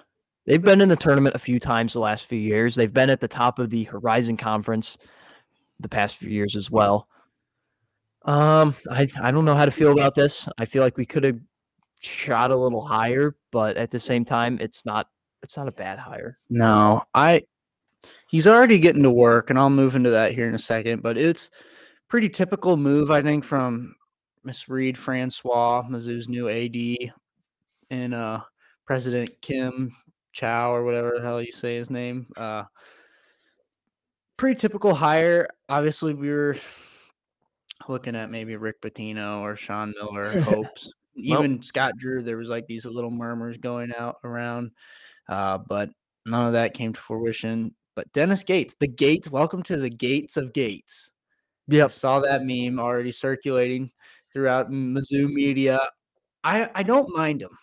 they've been in the tournament a few times the last few years. They've been at the top of the Horizon Conference the past few years as well. Um, I I don't know how to feel about this. I feel like we could have shot a little higher, but at the same time, it's not it's not a bad hire. No, I he's already getting to work, and I'll move into that here in a second. But it's pretty typical move, I think, from Miss Reed Francois, Mizzou's new AD, and uh, President Kim Chow or whatever the hell you say his name. Uh, pretty typical hire. Obviously, we were looking at maybe Rick Pitino or Sean Miller hopes. Even Scott Drew, there was like these little murmurs going out around, uh, but none of that came to fruition. But Dennis Gates, the Gates, welcome to the Gates of Gates. I saw that meme already circulating throughout Mizzou media. I I don't mind him.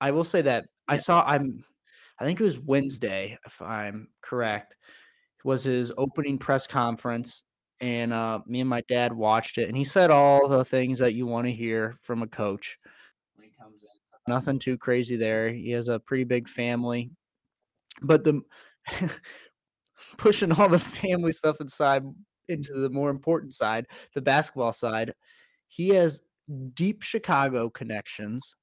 I will say that I saw. I'm. I think it was Wednesday, if I'm correct. Was his opening press conference, and uh, me and my dad watched it, and he said all the things that you want to hear from a coach when he comes in. Nothing too crazy there. He has a pretty big family, but the pushing all the family stuff inside into the more important side, the basketball side. He has deep Chicago connections,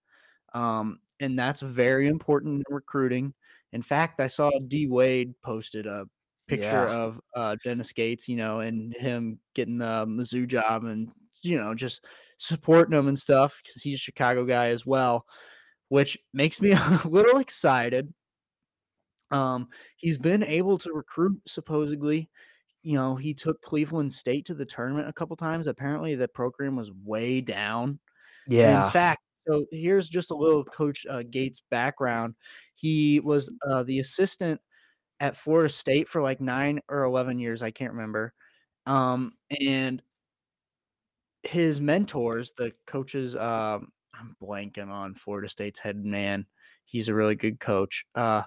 um, and that's very important in recruiting. In fact, I saw D Wade posted a picture Yeah. of uh, Dennis Gates, you know, and him getting the Mizzou job, and you know, just supporting him and stuff because he's a Chicago guy as well, which makes me a little excited. Um, he's been able to recruit supposedly. You know, he took Cleveland State to the tournament a couple times. Apparently, the program was way down. And Yeah. In fact, so here's just a little Coach uh, Gates background. He was uh, the assistant at Florida State for like nine or 11 years. I can't remember. Um, and his mentors, the coaches, um, I'm blanking on Florida State's head man. He's a really good coach. Uh,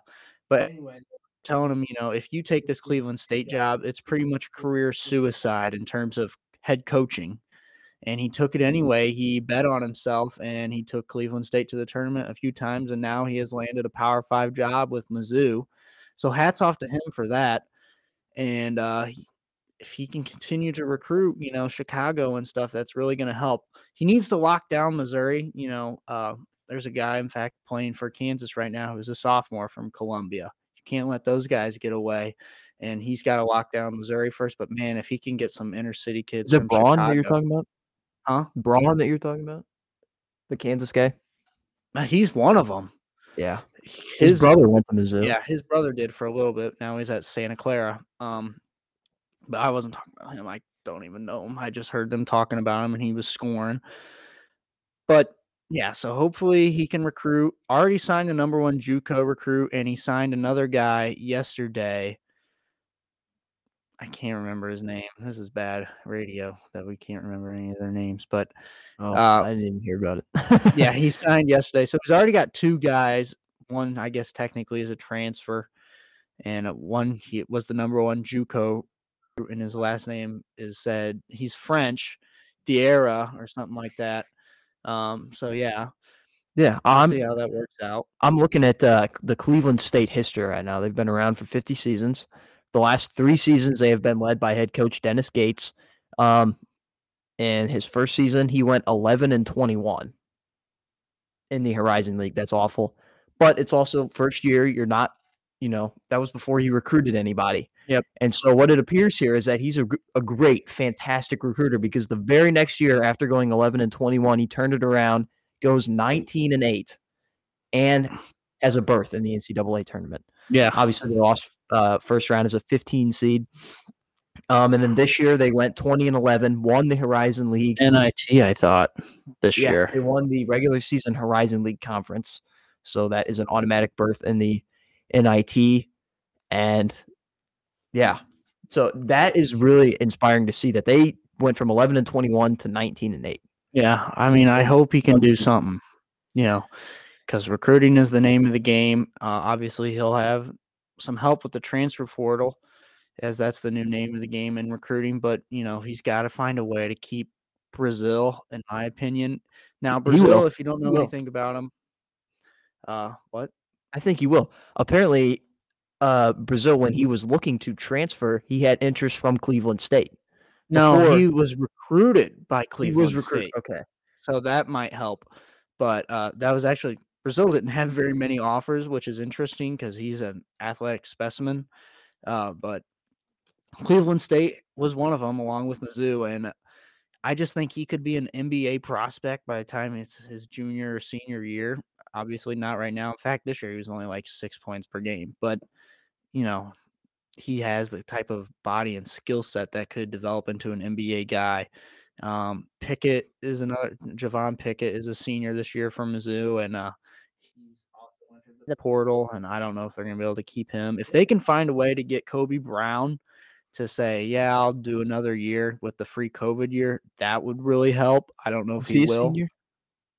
but anyway, telling him, you know, if you take this Cleveland State job, it's pretty much career suicide in terms of head coaching. And he took it anyway. He bet on himself and he took Cleveland State to the tournament a few times. And now he has landed a Power Five job with Mizzou. So hats off to him for that. And uh, he- if he can continue to recruit, you know, Chicago and stuff, that's really going to help. He needs to lock down Missouri. You know, uh, there's a guy, in fact, playing for Kansas right now who's a sophomore from Columbia. You can't let those guys get away. And he's got to lock down Missouri first. But man, if he can get some inner city kids, Is it Braun that you're talking about? Huh? Braun that you're talking about? The Kansas guy? Uh, He's one of them. Yeah. His, brother went to Mizzou. Yeah, his brother did for a little bit. Now he's at Santa Clara. Um, but I wasn't talking about him. I don't even know him. I just heard them talking about him, and he was scoring. But yeah, so hopefully he can recruit. Already signed the number one JUCO recruit, and he signed another guy yesterday. I can't remember his name. This is bad radio that we can't remember any of their names. But Oh, Uh, I didn't hear about it. yeah, he signed yesterday. So he's already got two guys. One, I guess, technically is a transfer, and uh, one he was the number one JUCO and his last name is said he's French, Diarra or something like that. Um, so yeah, Yeah, we'll I'm see how that works out. I'm looking at uh, the Cleveland State history right now. They've been around for 50 seasons. The last three seasons, they have been led by head coach Dennis Gates. Um, in his first season, he went 11 and 21 in the Horizon League. That's awful, but it's also first year. You're not, you know, that was before he recruited anybody. Yep. And so what it appears here is that he's a, a great, fantastic recruiter because the very next year, after going 11 and 21, he turned it around, goes 19 and 8, and has a berth in the NCAA tournament. Yeah, Obviously, they lost uh, first round as a 15 seed. Um, and then this year they went 20 and 11, won the Horizon League. NIT. I thought this Yeah, year. they won the regular season Horizon League conference. So that is an automatic berth in the NIT. And yeah, so that is really inspiring to see that they went from 11 and 21 to 19 and 8. Yeah, I mean, I hope he can do something, you know, because recruiting is the name of the game. Uh, obviously, he'll have some help with the transfer portal, as that's the new name of the game in recruiting. But you know, he's got to find a way to keep Brazile, in my opinion. Now, Brazile, if you don't know anything about him, uh, what? I think he will. Apparently, uh, Brazile, when he was looking to transfer, he had interest from Cleveland State. No, Before- he was recruited by Cleveland he was recruited. State. Okay. so that might help. But uh, that was actually Brazile didn't have very many offers, which is interesting because he's an athletic specimen. Uh, but Cleveland State was one of them, along with Mizzou, and I just think he could be an NBA prospect by the time it's his junior or senior year. Obviously, not right now. In fact, this year he was only like six points per game, but you know, he has the type of body and skill set that could develop into an NBA guy. Um, Pickett is another. Javon Pickett is a senior this year from Mizzou, and uh, the portal. And I don't know if they're going to be able to keep him. If they can find a way to get Kobe Brown to say, "Yeah, I'll do another year with the free COVID year," that would really help. I don't know if Is he, he will. senior?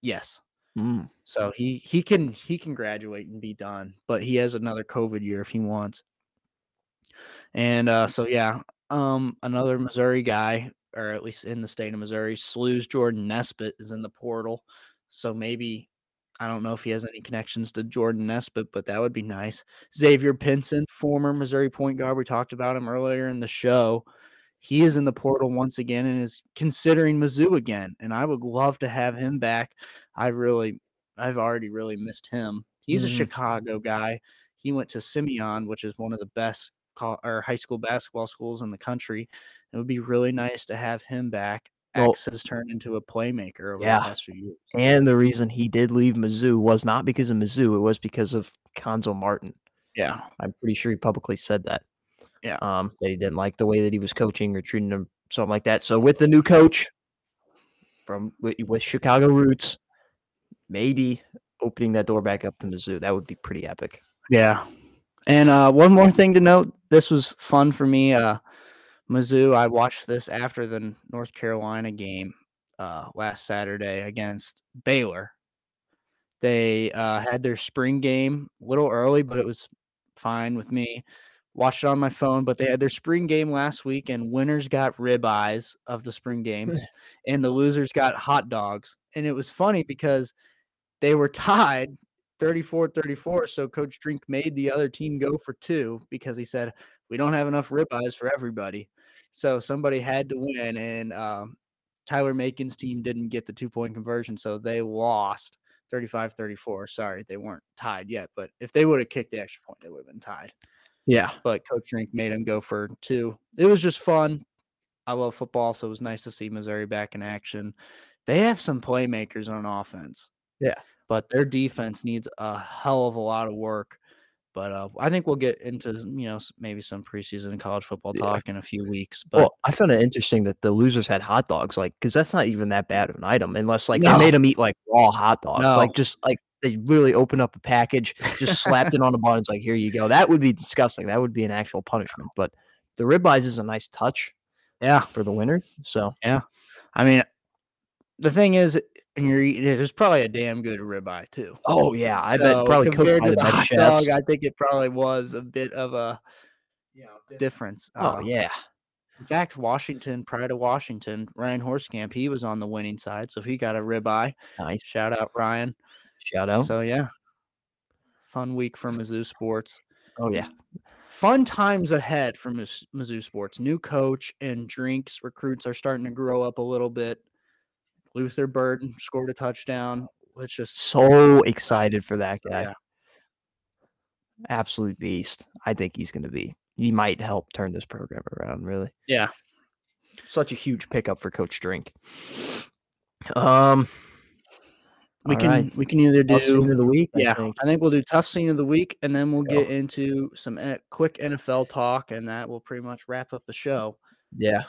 Yes. Mm. So he he can he can graduate and be done, but he has another COVID year if he wants. And uh, so yeah, um, another Missouri guy, or at least in the state of Missouri, SLU's Jordan Nesbitt is in the portal. So maybe I don't know if he has any connections to Jordan Nesbitt, but that would be nice. Xavier Pinson, former Missouri point guard, we talked about him earlier in the show. He is in the portal once again and is considering Mizzou again, and I would love to have him back. I really, I've already really missed him. He's a Mhm. Chicago guy. He went to Simeon, which is one of the best col- or high school basketball schools in the country. It would be really nice to have him back. Well- X has turned into a playmaker over Yeah. the past few years. And the reason he did leave Mizzou was not because of Mizzou, it was because of Cuonzo Martin. Yeah, I'm pretty sure he publicly said that. Yeah. Um, that he didn't like the way that he was coaching or treating him, something like that. So with the new coach from with, with Chicago roots, maybe opening that door back up to Mizzou, that would be pretty epic. yeah. And uh, one more thing to note: this was fun for me. Uh, Mizzou. I watched this after the North Carolina game uh, last Saturday against Baylor. They uh, had their spring game a little early, but it was fine with me. Watched it on my phone, but they had their spring game last week, and winners got ribeyes of the spring game, and the losers got hot dogs. And it was funny because they were tied 34 34. So Coach Drink made the other team go for two because he said, We don't have enough ribeyes for everybody. So somebody had to win, and um, Tyler Macon's team didn't get the two point conversion. So they lost 35 34. Sorry, they weren't tied yet. But if they would have kicked the extra point, they would have been tied. Yeah. But Coach Drink made him go for two. It was just fun. I love football, so it was nice to see Missouri back in action. They have some playmakers on offense. Yeah. But their defense needs a hell of a lot of work. But uh, I think we'll get into you know maybe some preseason college football Yeah. talk in a few weeks. But Well, I found it interesting that the losers had hot dogs, like, because that's not even that bad of an item, unless like No. they made them eat like raw hot dogs, No. like just like they really opened up a package, just slapped it on the bun. It's like, here you go. That would be disgusting. That would be an actual punishment. But the ribeyes is a nice touch yeah, for the winner. So yeah, I mean, the thing is, and you're eating, it, there's probably a damn good ribeye too. Oh yeah, I So, bet probably cooked compared to the the hot chefs. dog, I think it probably was a bit of a you know difference. Oh uh, yeah, In fact, Washington, prior to Washington, Ryan Horskamp, he was on the winning side, so he got a ribeye. Nice. Shout out Ryan. Shout out. So yeah, fun week for Mizzou sports. oh yeah. Fun times ahead for Mizzou sports. New coach and drinks recruits are starting to grow up a little bit. Luther Burden scored a touchdown. Let's just So excited for that guy. yeah. Absolute beast. I think he's going to be. He might help turn this program around. Really. Yeah. Such a huge pickup for Coach Drink. Um. We can right. we can either Tough scene do of the week. I yeah. think. I think we'll do tough scene of the week, and then we'll go. get into some quick NFL talk, and that will pretty much wrap up the show. Yeah.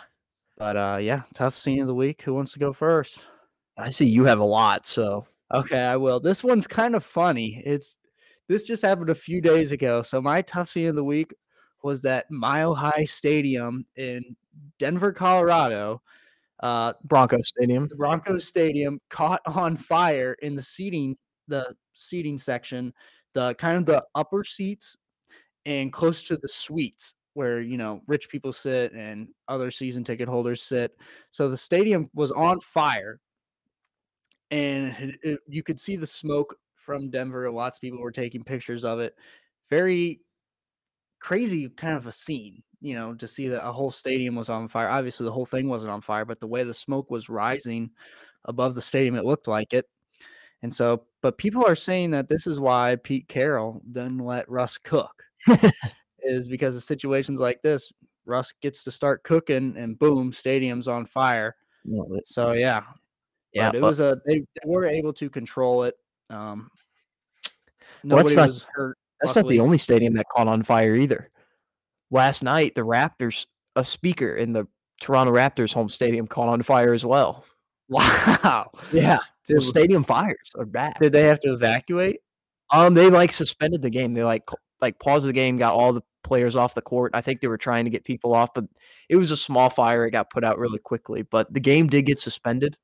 But uh, yeah, tough scene of the week. Who wants to go first? I see you have a lot. So Okay, I will. This one's kind of funny. It's this just happened a few days ago. So my tough scene of the week was that Mile High Stadium in Denver, Colorado. Uh, Bronco Stadium. the Broncos Stadium caught on fire in the seating, the seating section, the kind of the upper seats and close to the suites where you know rich people sit and other season ticket holders sit. So the stadium was on fire, and it- it- uh, you could see the smoke from Denver. Lots of people were taking pictures of it. Very crazy kind of a scene, you know, to see that a whole stadium was on fire. Obviously, the whole thing wasn't on fire, but the way the smoke was rising above the stadium, it looked like it. And so, but people are saying that this is why Pete Carroll didn't let Russ cook, is because of situations like this. Russ gets to start cooking, and boom, stadium's on fire. No, So yeah, yeah. but it was a they, they were able to control it. Um, Well, that's not- hurt. that's not the only stadium that caught on fire either. Last night, the Raptors, a speaker in the Toronto Raptors home stadium caught on fire as well. Wow. Yeah. Did, stadium fires are bad. did they have to evacuate? Um, they like suspended the game. They like like paused the game, got all the players off the court. I think they were trying to get people off, but it was a small fire. It got put out really quickly, but the game did get suspended.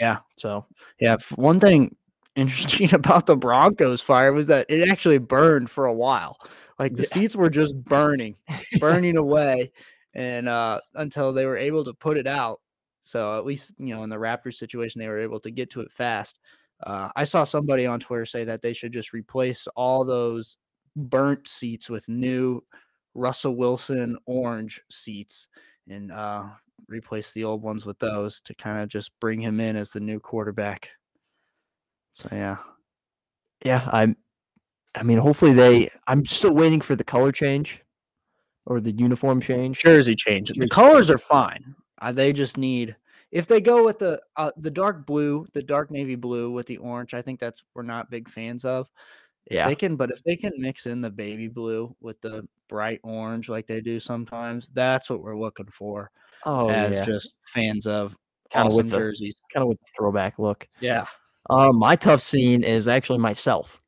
Yeah. So Yeah. One thing interesting about the Broncos fire was that it actually burned for a while. Like the Yeah. seats were just burning, burning away, and uh, until they were able to put it out. So at least you know in the Raptors situation, they were able to get to it fast. Uh, I saw somebody on Twitter say that they should just replace all those burnt seats with new Russell Wilson orange seats and uh, replace the old ones with those to kind of just bring him in as the new quarterback. So yeah, yeah, I'm. I mean, hopefully they. I'm still waiting for the color change, or the uniform change. jersey change. The Jersey colors are fine. Uh, they just need if they go with the uh, the dark blue, the dark navy blue with the orange. I think that's we're not big fans of. If Yeah. they can, but if they can mix in the baby blue with the bright orange like they do sometimes, that's what we're looking for Oh as yeah, just fans of Kinda with awesome the- jerseys. kind of with the throwback look. Yeah. Um, my tough scene is actually myself.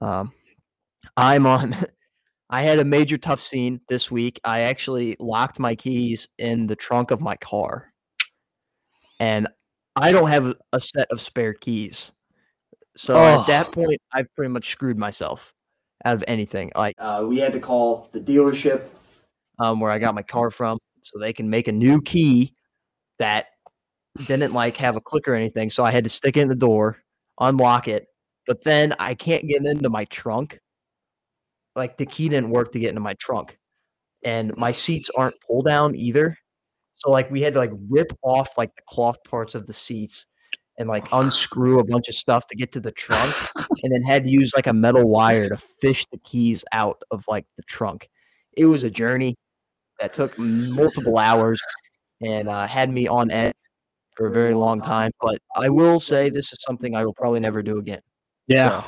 Um, I'm on. I had a major tough scene this week. I actually locked my keys in the trunk of my car, and I don't have a set of spare keys. So at that Oh. point, I've pretty much screwed myself out of anything. Like uh, we had to call the dealership um, where I got my car from, so they can make a new key that didn't like have a click or anything. So I had to stick it in the door, unlock it, but then I can't get into my trunk. Like the key didn't work to get into my trunk, and my seats aren't pull down either. So like we had to like rip off like the cloth parts of the seats and like unscrew a bunch of stuff to get to the trunk, and then had to use like a metal wire to fish the keys out of like the trunk. It was a journey that took multiple hours and uh, had me on edge for a very long time. But I will say this is something I will probably never do again. Yeah.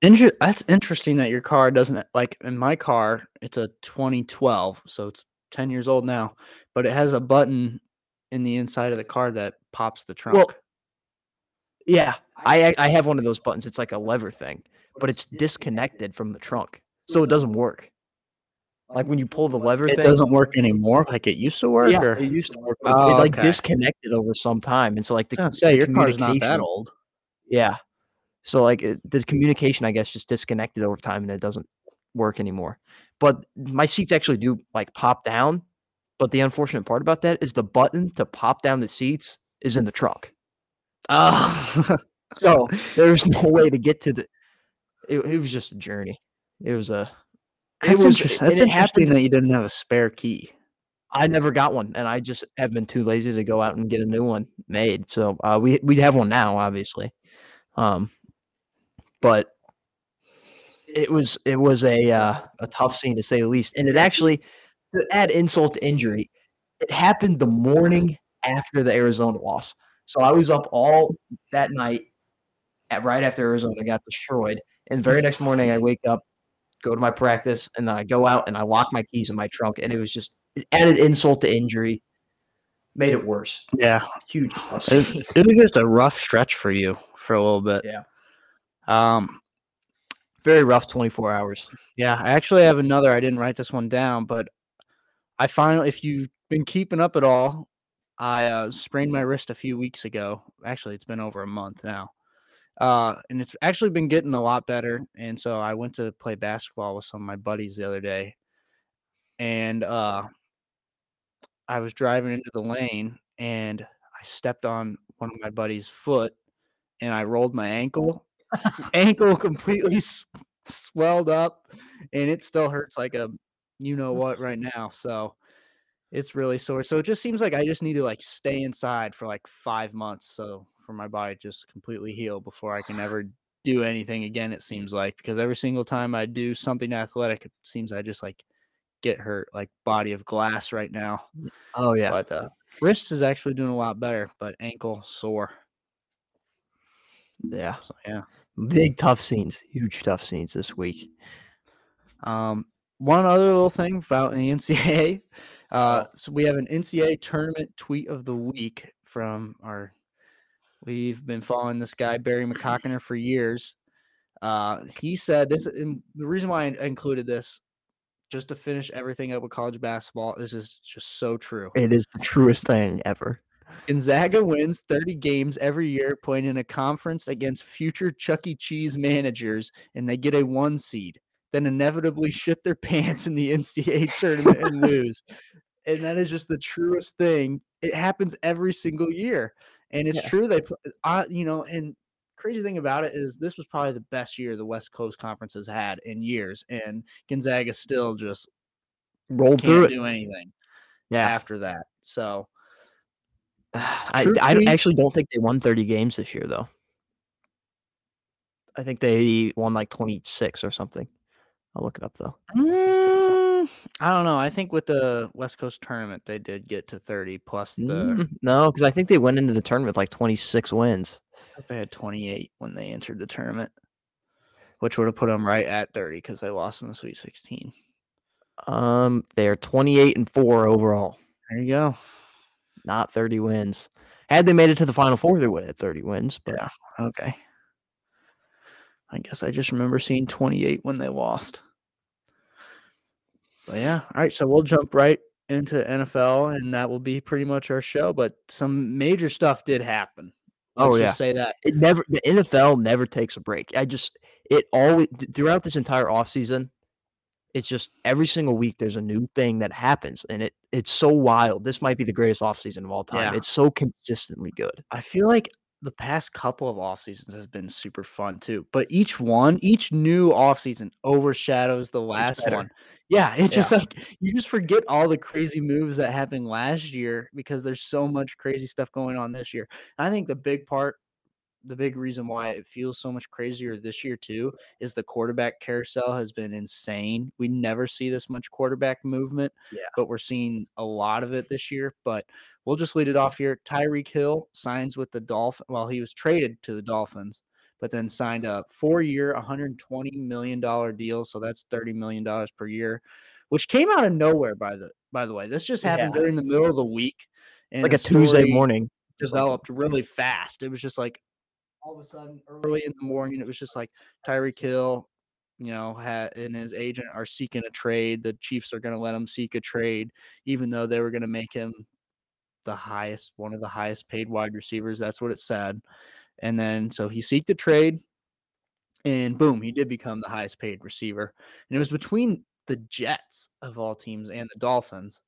Inter- that's interesting that your car doesn't like in my car, it's a 2012, so it's 10 years old now, but it has a button in the inside of the car that pops the trunk. Well, Yeah, I I have one of those buttons. It's like a lever thing, but it's disconnected from the trunk, so it doesn't work. Like when you pull the lever it thing, doesn't work anymore like it used to work. Yeah, or? it used to work. Oh, it like okay. disconnected over some time, and so like the, I was c- gonna say your car's not that old. Yeah, so like it, the communication, I guess, just disconnected over time, and it doesn't work anymore. But my seats actually do like pop down, But the unfortunate part about that is the button to pop down the seats is in the trunk. Oh, So there's no way to get to the. It, it was just a journey. It was a. It was. interest- and that's interesting happened- that you didn't have a spare key. I never got one, and I just have been too lazy to go out and get a new one made. So uh, we we have one now, obviously, um, but it was it was a uh, a tough scene to say the least, and it actually to add insult to injury, it happened the morning after the Arizona loss. So I was up all that night, at, right after Arizona got destroyed, and the very next morning I wake up, go to my practice, and then I go out and I lock my keys in my trunk, and it was just it added insult to injury, made it worse. Yeah, Huge. it, it was just a rough stretch for you for a little bit. Yeah. Um. Very rough 24 hours. Yeah, I actually have another. I didn't write this one down, but I finally, if you've been keeping up at all, I uh, sprained my wrist a few weeks ago. Actually, it's been over a month now. Uh, and it's actually been getting a lot better. And so I went to play basketball with some of my buddies the other day. And uh, I was driving into the lane and I stepped on one of my buddy's foot and I rolled my ankle. ankle completely s- swelled up and it still hurts like a you know what right now. So it's really sore. So it just seems like I just need to like stay inside for like five months. So for my body just completely heal before I can ever do anything again, it seems like because every single time I do something athletic, it seems I just like get hurt like body of glass right now. Oh yeah. But uh wrist is actually doing a lot better, but ankle sore. Yeah. So yeah. Big tough scenes. Huge tough scenes this week. Um, one other little thing about the NCAA. Uh, so we have an NCAA tournament tweet of the week from our. We've been following this guy Barry McCockiner for years. Uh, he said this, and the reason why I included this, just to finish everything up with college basketball, this is just so true. It is the truest thing ever. Gonzaga wins 30 games every year playing in a conference against future Chuck E. Cheese managers, and they get a one seed. Then inevitably shit their pants in the NCAA tournament and lose. And that is just the truest thing. It happens every single year. And it's Yeah. true. They put, uh, you know, and crazy thing about it is this was probably the best year the West Coast Conference has had in years. And Gonzaga still just Rolled through it. do anything Yeah. after that. So, I, I actually don't think they won 30 games this year, though. I think they won like 26 or something. I'll look it up, though. Mm, I don't know. I think with the West Coast tournament, they did get to 30 plus the. Mm, no, because I think they went into the tournament with like 26 wins. They had 28 when they entered the tournament, which would have put them right at 30 because they lost in the Sweet 16. Um, they're 28 and 4 overall, There you go. not 30 wins. Had they made it to the final four, they would have had 30 wins. But Yeah. Okay. I guess I just remember seeing 28 when they lost. But yeah. All right. So we'll jump right into NFL, and that will be pretty much our show. But some major stuff did happen. Oh, Let's yeah. just say that. it never the NFL never takes a break. I just it always throughout this entire offseason, it's just every single week there's a new thing that happens and it it's so wild. This might be the greatest offseason of all time. Yeah. It's so consistently good. I feel like the past couple of off seasons has been super fun too. But each one, each new off season overshadows the last one. Yeah, it's just like you just forget all the crazy moves that happened last year because there's so much crazy stuff going on this year. I think the big part, the big reason why it feels so much crazier this year too is the quarterback carousel has been insane. We never see this much quarterback movement, Yeah. but we're seeing a lot of it this year. But we'll just lead it off here. Tyreek Hill signs with the Dolphins. Well, he was traded to the Dolphins, but then signed a four-year, 120 million dollar deal. So that's 30 million dollars per year, which came out of nowhere. By the by the way, this just happened Yeah. during the middle of the week. And It's like a Tuesday morning. Developed really fast. It was just like all of a sudden, early in the morning, it was just like Tyreek Hill, you know, had and his agent are seeking a trade. The Chiefs are going to let him seek a trade, even though they were going to make him the highest, one of the highest paid wide receivers. That's what it said. And then so he seeked a trade, and boom, he did become the highest paid receiver. And it was between the Jets of all teams and the Dolphins.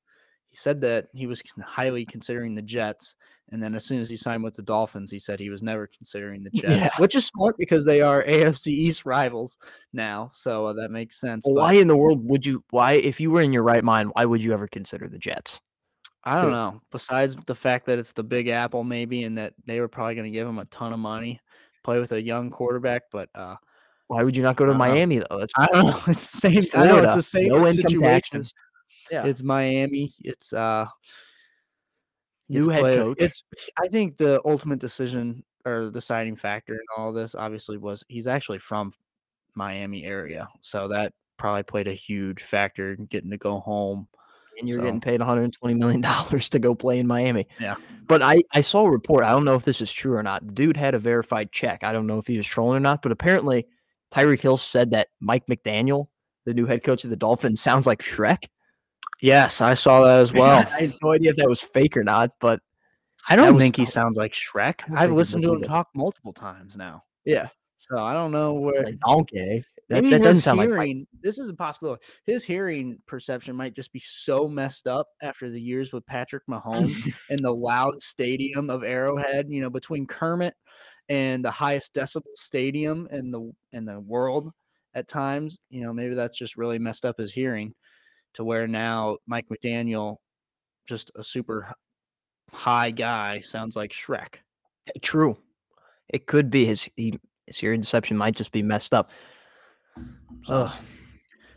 he said that he was highly considering the Jets, and then as soon as he signed with the Dolphins, he said he was never considering the Jets, Yeah. which is smart because they are AFC East rivals now, so uh, that makes sense. Well, but why in the world would you? Why, if you were in your right mind, why would you ever consider the Jets? I don't know. Besides the fact that it's the Big Apple, maybe, and that they were probably going to give him a ton of money, play with a young quarterback, but uh, Why would you not go to. Miami though? That's I don't know. It's the same. I know it's Florida, the same no situation. Yeah, It's Miami. It's uh New head play- coach. It's I think the ultimate decision or deciding factor in all this obviously was he's actually from Miami area. So that probably played a huge factor in getting to go home. And you're so- getting paid 120 million dollars to go play in Miami. Yeah. But I I saw a report. I don't know if this is true or not. Dude had a verified check. I don't know if he was trolling or not. But apparently, Tyreek Hill said that Mike McDaniel, the new head coach of the Dolphins, sounds like Shrek. Yes, I saw that as well. I had no idea if that was fake or not. But I don't think he sounds like Shrek. I've listened to him either. talk multiple times now. yeah, So I don't know where like donkey. Eh? That, that doesn't sound like hearing. This is a possibility. His hearing perception might just be so messed up after the years with Patrick Mahomes and the loud stadium of Arrowhead. You know, between Kermit and the highest decibel stadium in the in the world at times. You know, maybe that's just really messed up his hearing to where now Mike McDaniel, just a super high guy, sounds like Shrek. True. It could be his he, his hearing deception might just be messed up. So,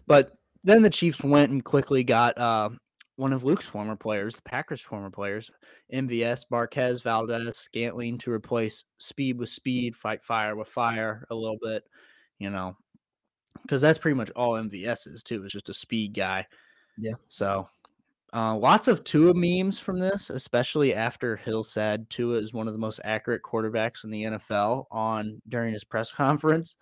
but then the Chiefs went and quickly got uh, one of Luke's former players, the Packers' former players, MVS, Marquez, Valdes, Scantling to replace speed with speed, fight fire with fire a little bit, you know, because that's pretty much all MVS is too. Is just a speed guy. Yeah. So. Uh, lots of Tua memes from this, especially after Hill said Tua is one of the most accurate quarterbacks in the NFL on during his press conference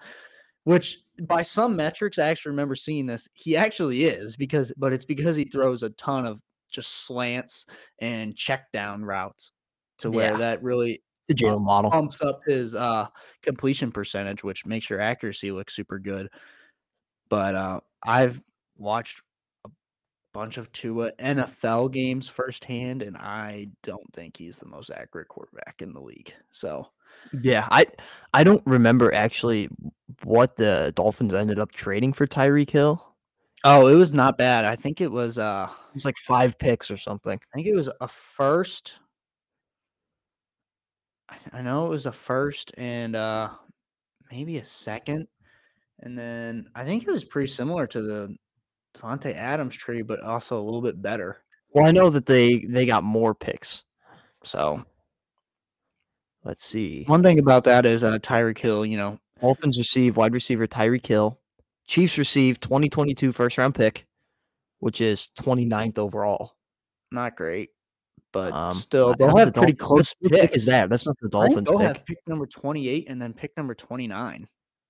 which by some metrics, I actually remember seeing this. He actually is because, but it's because he throws a ton of just slants and check down routes to where Yeah. that really The Jalen model. pumps up his uh completion percentage, which makes your accuracy look super good. But uh I've watched a bunch of Tua NFL games firsthand, and I don't think he's the most accurate quarterback in the league. So Yeah, I I don't remember actually what the Dolphins ended up trading for Tyreek Hill. Oh, it was not bad. I think it was uh It was like five picks or something. I think it was a first. I, I know it was a first and uh maybe a second. And then I think it was pretty similar to the Davante Adams tree, but also a little bit better. Well, I know that they they got more picks. So Let's see. one thing about that is uh Tyreek Hill, you know, Dolphins receive wide receiver Tyreek Hill. Chiefs receive 2022 first round pick, which is 29th overall. not great, but Um, still they'll have the pretty Dolphins- close pick is that? That's not the Dolphins they'll pick. have pick number 28 and then pick number 29.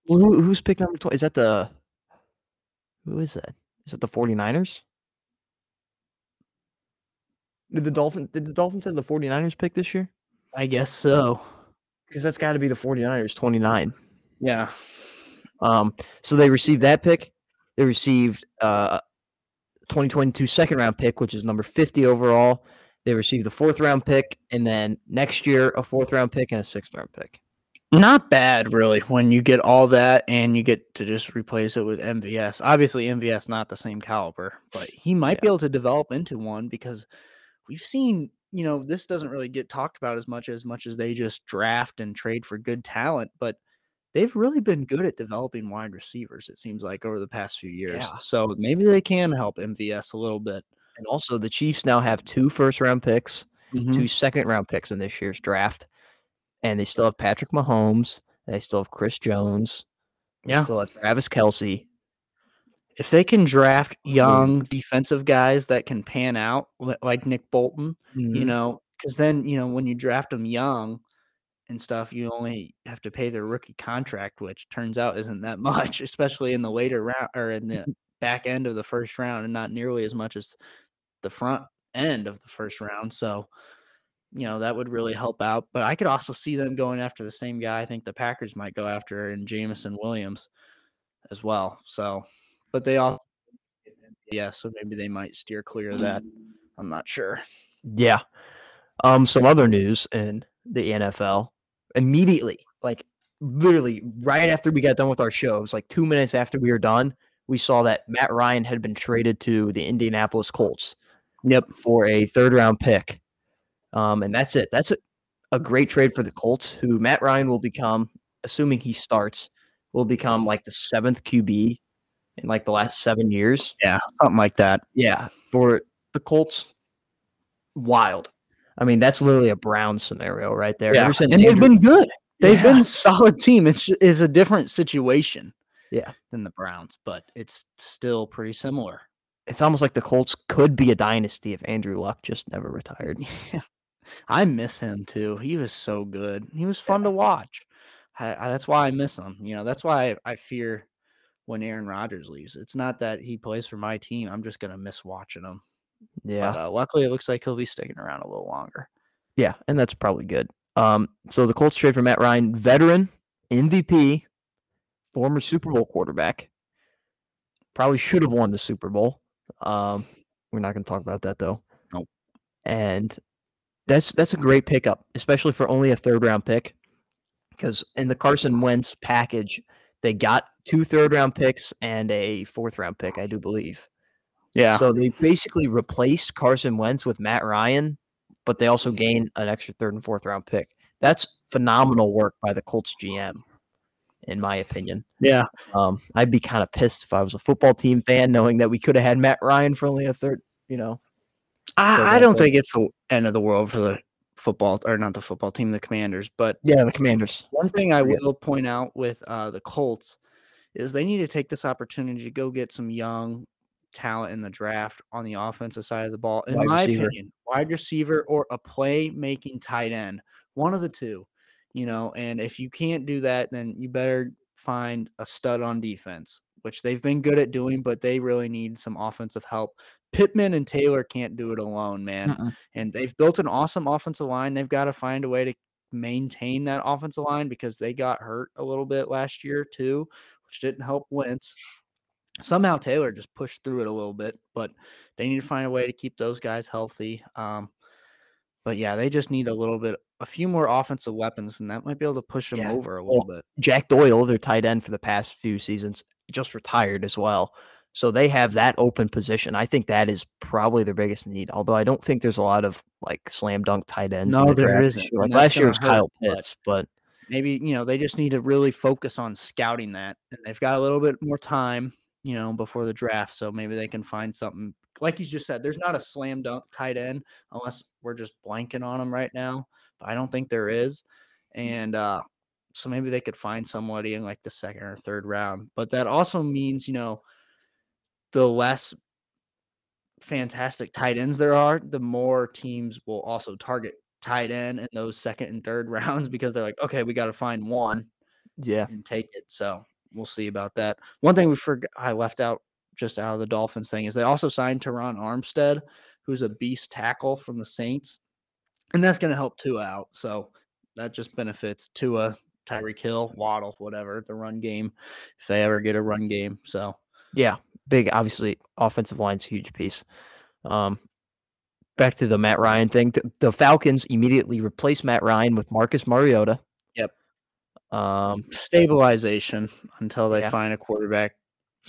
Well, who, who's pick number 20? Is that the Who is that? Is it the 49ers? Did the Dolphin did the Dolphins have the 49ers pick this year? I guess so. Because that's got to be the 49ers 29. Yeah. Um, so they received that pick. They received uh 2022 second round pick, which is number 50 overall. They received the fourth round pick, and then next year a fourth round pick and a sixth round pick. Not bad, really, when you get all that and you get to just replace it with MVS. Obviously, MVS not the same caliber, but he might be able to develop into one because we've seen, you know, this doesn't really get talked about as much as much as they just draft and trade for good talent, but they've really been good at developing wide receivers. It seems like over the past few years. Yeah. So maybe they can help MVS a little bit. And also, the Chiefs now have two first round picks, Mhm. two second round picks in this year's draft, and they still have Patrick Mahomes. They still have Chris Jones. They Yeah. still have Travis Kelce. If they can draft young defensive guys that can pan out like Nick Bolton, you Mhm. know, because then you know when you draft them young and stuff, you only have to pay their rookie contract, which turns out isn't that much, especially in the later round or in the back end of the first round, and not nearly as much as the front end of the first round. So, you know, that would really help out. But I could also see them going after the same guy. I think the Packers might go after in Jameson Williams as well. So, but they also yeah, so maybe they might steer clear of that. I'm not sure. Yeah. Um, some other news in the NFL immediately, like literally right after we got done with our show, it was like two minutes after we were done, we saw that Matt Ryan had been traded to the Indianapolis Colts. Yep. For a third round pick. Um, and that's it. That's a, a great trade for the Colts, who Matt Ryan will become, assuming he starts, will become like the seventh QB in like the last seven years. Yeah, something like that. Yeah, for the Colts, wild. I mean, that's literally a Brown scenario right there. Yeah, and they've been good. They've Yeah. been solid team. It's is a different situation. Yeah. than the Browns, but it's still pretty similar. it's almost like the Colts could be a dynasty if Andrew Luck just never retired. Yeah. I miss him too. He was so good. He was fun to watch. I, I, that's why I miss him. You know, that's why I, I fear when Aaron Rodgers leaves. It's not that he plays for my team. I'm just gonna miss watching him. Yeah, But uh, luckily, it looks like he'll be sticking around a little longer. yeah, and that's probably good. Um, so the Colts trade for Matt Ryan, veteran, MVP, former Super Bowl quarterback. Probably should have won the Super Bowl. Um, we're not going to talk about that though. Nope. And that's that's a great pickup, especially for only a third round pick. Because in the Carson Wentz package, they got two third round picks and a fourth round pick, I do believe. Yeah. So they basically replaced Carson Wentz with Matt Ryan, but they also gained an extra third and fourth round pick. That's phenomenal work by the Colts GM, in my opinion. yeah. Um, I'd be kind of pissed if I was a football team fan, knowing that we could have had Matt Ryan for only a third. You know, I, I don't think it's the end of the world for the football or not the football team, the Commanders. But yeah, the Commanders. one thing I will point out with uh, the Colts is they need to take this opportunity to go get some young talent in the draft on the offensive side of the ball. In Wide my receiver. opinion, wide receiver or a play-making tight end, one of the two. You know, and if you can't do that, then you better find a stud on defense, which they've been good at doing, but they really need some offensive help. Pittman and Taylor can't do it alone, man. Mm-mm. And they've built an awesome offensive line. They've got to find a way to maintain that offensive line because they got hurt a little bit last year too, which didn't help Wentz. Somehow Taylor just pushed through it a little bit, but they need to find a way to keep those guys healthy. Um, but yeah, they just need a little bit, a few more offensive weapons, and that might be able to push them Yeah. over a Well, little bit. Jack Doyle, their tight end for the past few seasons, just retired as well. So they have that open position. I think that is probably their biggest need. Although I don't think there's a lot of like slam dunk tight ends. No, the there isn't. Like last year was hurt, Kyle but- Pitts, but maybe you know they just need to really focus on scouting that and they've got a little bit more time you know before the draft so maybe they can find something like you just said there's not a slam dunk tight end unless we're just blanking on them right now but i don't think there is and uh so maybe they could find somebody in like the second or third round but that also means you know the less fantastic tight ends there are the more teams will also target tight end in those second and third rounds because they're like, okay, we got to find one yeah, and take it. So we'll see about that. One thing we forgot, I left out just out of the Dolphins thing is they also signed Terron Armstead, who's a beast tackle from the Saints, and that's going to help Tua out. So that just benefits Tua, Tyreek Hill, Waddle, whatever the run game, if they ever get a run game. So yeah, big. Obviously, offensive line's a huge piece. Um, back to the Matt Ryan thing. The, the Falcons immediately replaced Matt Ryan with Marcus Mariota. Yep. Um, stabilization until they Yeah. find a quarterback.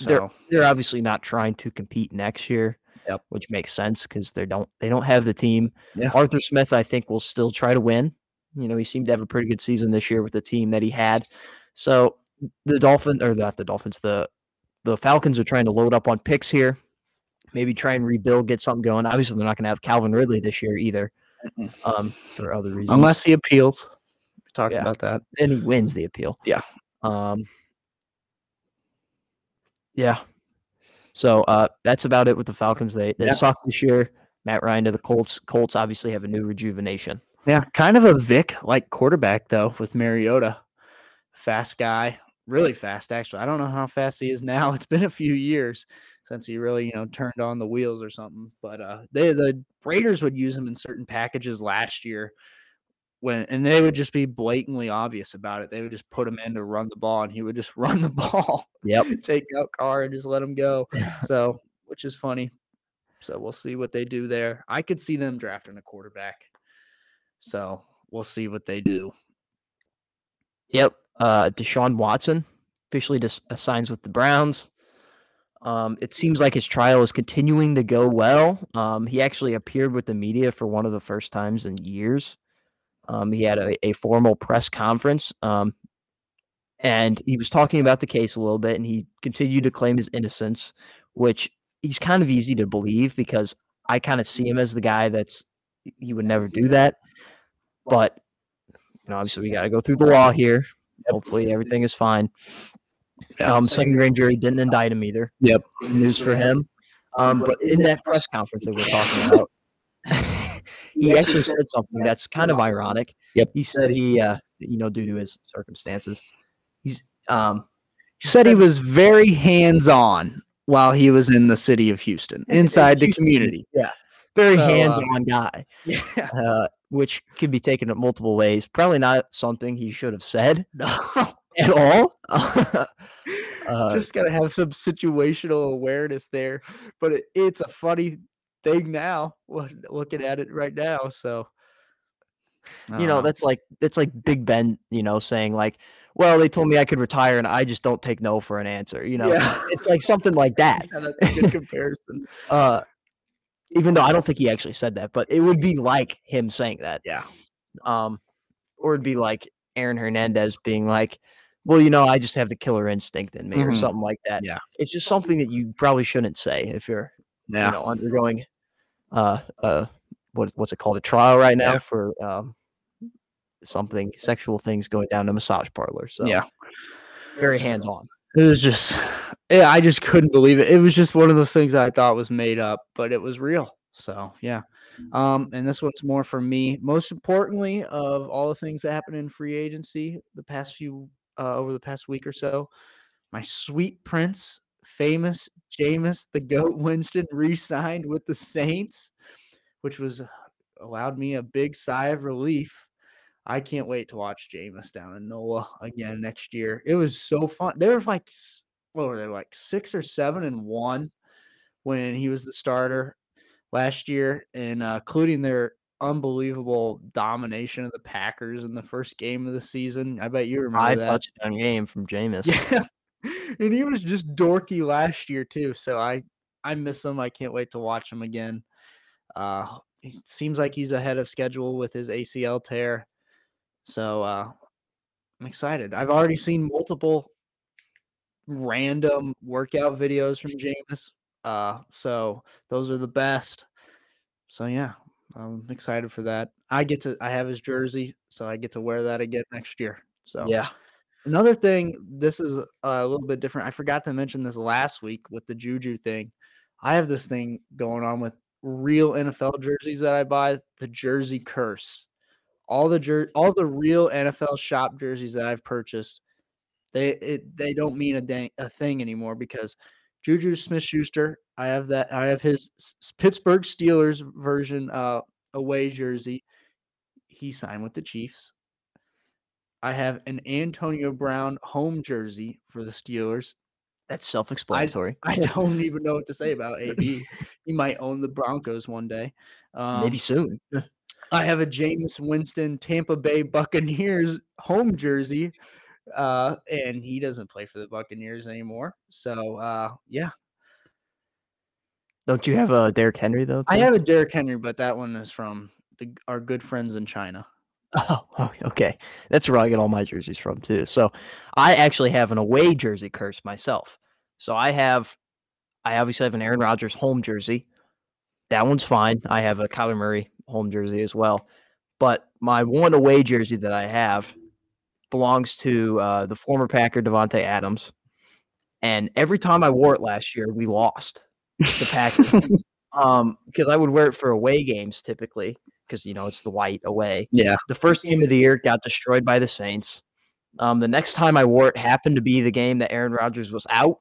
They're- they're obviously not trying to compete next year. Yep. Which makes sense because they don't they don't have the team. Yeah. Arthur Smith, I think, will still try to win. You know, he seemed to have a pretty good season this year with the team that he had. So the Dolphins or not the Dolphins, the the Falcons are trying to load up on picks here. Maybe try and rebuild, get something going. Obviously, they're not going to have Calvin Ridley this year either, um, for other reasons. unless he appeals, we talked Yeah. about that. and he wins the appeal. Yeah. Um. Yeah. So uh, that's about it with the Falcons. They they Yeah. suck this year. Matt Ryan to the Colts. Colts obviously have a new rejuvenation. Yeah, kind of a Vick like quarterback though with Mariota. Fast guy, really fast actually. I don't know how fast he is now. It's been a few years since he really, you know, turned on the wheels or something. But uh they the Raiders would use him in certain packages last year when and they would just be blatantly obvious about it. They would just put him in to run the ball and he would just run the ball. Yep. Take out Carr and just let him go. So, which is funny. So we'll see what they do there. I could see them drafting a quarterback. So we'll see what they do. Yep. Uh, Deshaun Watson officially just signs with the Browns. Um, it seems like his trial is continuing to go well. Um, he actually appeared with the media for one of the first times in years. Um, he had a, a, formal press conference um, and he was talking about the case a little bit and he continued to claim his innocence, which he's kind of easy to believe because I kind of see him as the guy that's he would never do that. But you know, obviously we got to go through the law here. Hopefully everything is fine. Um, second grand jury didn't indict him either. Yep. News for him. Um, but in that press conference that we're talking about, he actually said something that's kind of ironic. Yep. He said he, uh, you know, due to his circumstances, he's um, he said he was very hands on while he was in the city of Houston, inside the community. Yeah. Very So, uh, hands on guy, Yeah. uh, which could be taken in multiple ways. Probably not something he should have said at all. uh, just gotta have some situational awareness there. But it, it's a funny thing now, looking at it right now. So, you know, that's like that's like Big Ben, you know, saying like, "Well, they told me I could retire, and I just don't take no for an answer." You know, Yeah. it's like something like that. yeah, that's a good comparison. Uh, even though I don't think he actually said that, but it would be like him saying that. Yeah. Um, or it'd be like Aaron Hernandez being like, "Well, you know, I just have the killer instinct in me," or Mhm. something like that. Yeah. it's just something that you probably shouldn't say if you're, Yeah. you know, undergoing, uh, uh, what what's it called, a trial right now Yeah. for um something sexual things going down in a massage parlor. So Yeah. very hands on. It was just, yeah, I just couldn't believe it. It was just one of those things I thought was made up, but it was real. So yeah. Um, and this one's more for me. Most importantly, of all the things that happened in free agency the past few uh, over the past week or so, my sweet prince, famous Jameis the Goat Winston, re-signed with the Saints, which was allowed me a big sigh of relief. I can't wait to watch Jameis down in NOLA again next year. It was so fun. There were like, what were they like six or seven and one when he was the starter last year, and uh, including their unbelievable domination of the Packers in the first game of the season. I bet you remember Five that. touchdown game from Jameis. Yeah. and he was just dorky last year too. So I I miss him. I can't wait to watch him again. Uh it seems like he's ahead of schedule with his ACL tear. So uh I'm excited. I've already seen multiple random workout videos from Jameis. Uh so those are the best. So yeah, I'm excited for that. I get to I have his jersey, so I get to wear that again next year. So yeah. Another thing, this is a little bit different. I forgot to mention this last week with the Juju thing. I have this thing going on with real NFL jerseys that I buy, the Jersey Curse. All the jer- all the real NFL shop jerseys that I've purchased, they it, they don't mean a dang, a thing anymore because Juju Smith Schuster, I have that I have his Pittsburgh Steelers version uh away jersey. He signed with the Chiefs. I have an Antonio Brown home jersey for the Steelers. That's self-explanatory. I don't even know what to say about AB. he might own the Broncos one day. Um, Maybe soon. I have a Jameis Winston Tampa Bay Buccaneers home jersey, uh, and he doesn't play for the Buccaneers anymore. So uh, yeah, Don't you have a Derrick Henry though? I have a Derrick Henry, but that one is from the, our good friends in China. Oh, okay, okay. That's where I get all my jerseys from too. So I actually have an away jersey curse myself. So I have, I obviously have an Aaron Rodgers home jersey. That one's fine. I have a Kyler Murray home jersey as well. But my one away jersey that I have belongs to uh, the former Packer Davante Adams. And every time I wore it last year, we lost the Packers. um, because I would wear it for away games typically, because you know it's the white away Yeah, the first game of the year got destroyed by the Saints. Um, the next time I wore it happened to be the game that Aaron Rodgers was out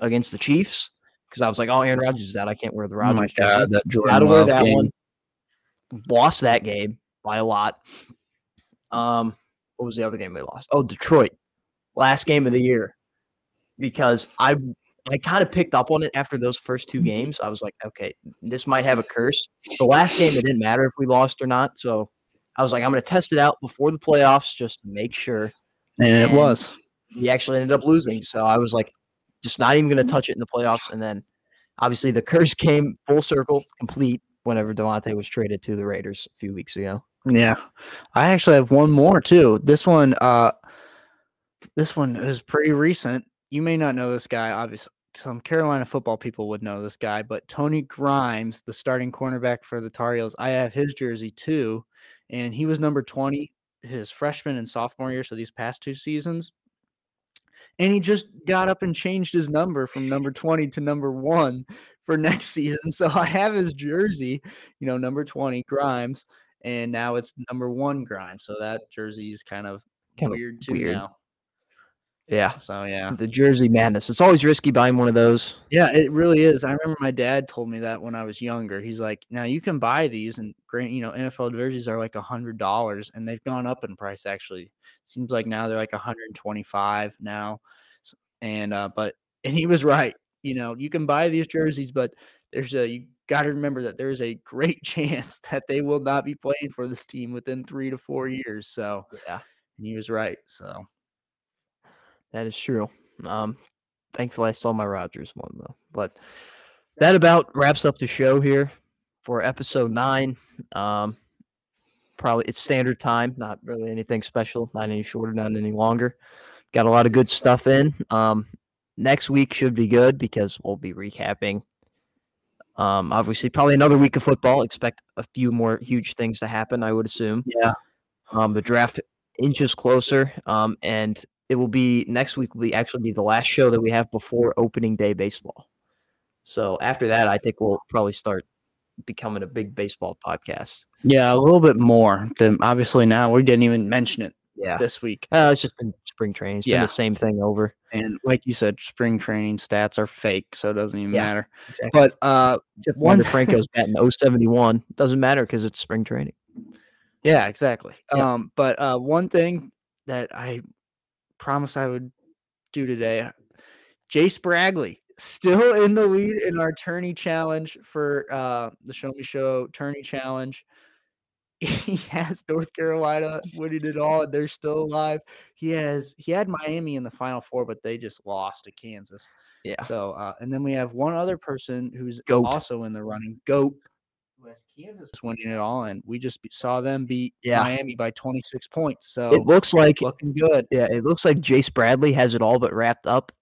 against the Chiefs because I was like, "Oh, Aaron Rodgers is out. I can't wear the oh my Rodgers jersey." God, that Jordan Gotta wear that game. one. Lost that game by a lot. Um, what was the other game we lost? Oh, Detroit. Last game of the year because I I kind of picked up on it after those first two mm-hmm. games. I was like, okay, this might have a curse. The last game, it didn't matter if we lost or not. So I was like, I'm going to test it out before the playoffs just to make sure. And it And- was. We actually ended up losing. So I was like, just not even going to touch it in the playoffs. And then obviously the curse came full circle, complete whenever Davante was traded to the Raiders a few weeks ago. Yeah. I actually have one more too. This one uh this one is pretty recent. You may not know this guy, obviously. Some Carolina football people would know this guy, but Tony Grimes, the starting cornerback for the Tar Heels, I have his jersey too, and he was number 20 his freshman and sophomore year, so these past two seasons. And he just got up and changed his number from number 20 to number 1 for next season. So I have his jersey, you know, number 20 Grimes and now it's number one Grime. So that jersey is kind of Kind of weird too weird. now. Yeah. So yeah, The Jersey Madness. It's always risky buying one of those. yeah, it really is. I remember my dad told me that when I was younger. He's like, now you can buy these, and great, you know, NFL jerseys are like a hundred dollars, and they've gone up in price. Actually, seems like now they're like 125 now, and uh, but and he was right. You know, you can buy these jerseys, but there's a you got to remember that there is a great chance that they will not be playing for this team within three to four years. So Yeah. and he was right. So That is true. Um, thankfully, I saw my Rodgers one though. But that about wraps up the show here for episode nine. Um, probably it's standard time, not really anything special, not any shorter, not any longer. Got a lot of good stuff in. Um, next week should be good because we'll be recapping. Um, obviously, probably another week of football. Expect a few more huge things to happen. I would assume. yeah, Um, the draft inches closer. Um, and it will be next week will be actually be the last show that we have before opening day baseball. So after that, I think we'll probably start becoming a big baseball podcast. yeah, a little bit more than obviously now. We didn't even mention it Yeah. this week. Uh, it's just been spring training. It's been Yeah. the same thing over. And like you said, spring training stats are fake, so it doesn't even Yeah, matter. Exactly. But uh, Wander Franco's batting 071. Doesn't matter because it's spring training. Yeah, exactly. Yeah. Um, but uh, one thing that I promised I would do today, Jace Bradley still in the lead in our tourney challenge for uh, the Show Me Show tourney challenge. He has North Carolina winning it all, and they're still alive. He has he had Miami in the Final Four, but they just lost to Kansas. Yeah. So, uh, and then we have one other person who's Goat. also in the running, Goat, who has Kansas winning it all, and we just saw them beat Yeah. Miami by 26 points. So It looks like looking good. yeah, it looks like Jace Bradley has it all but wrapped up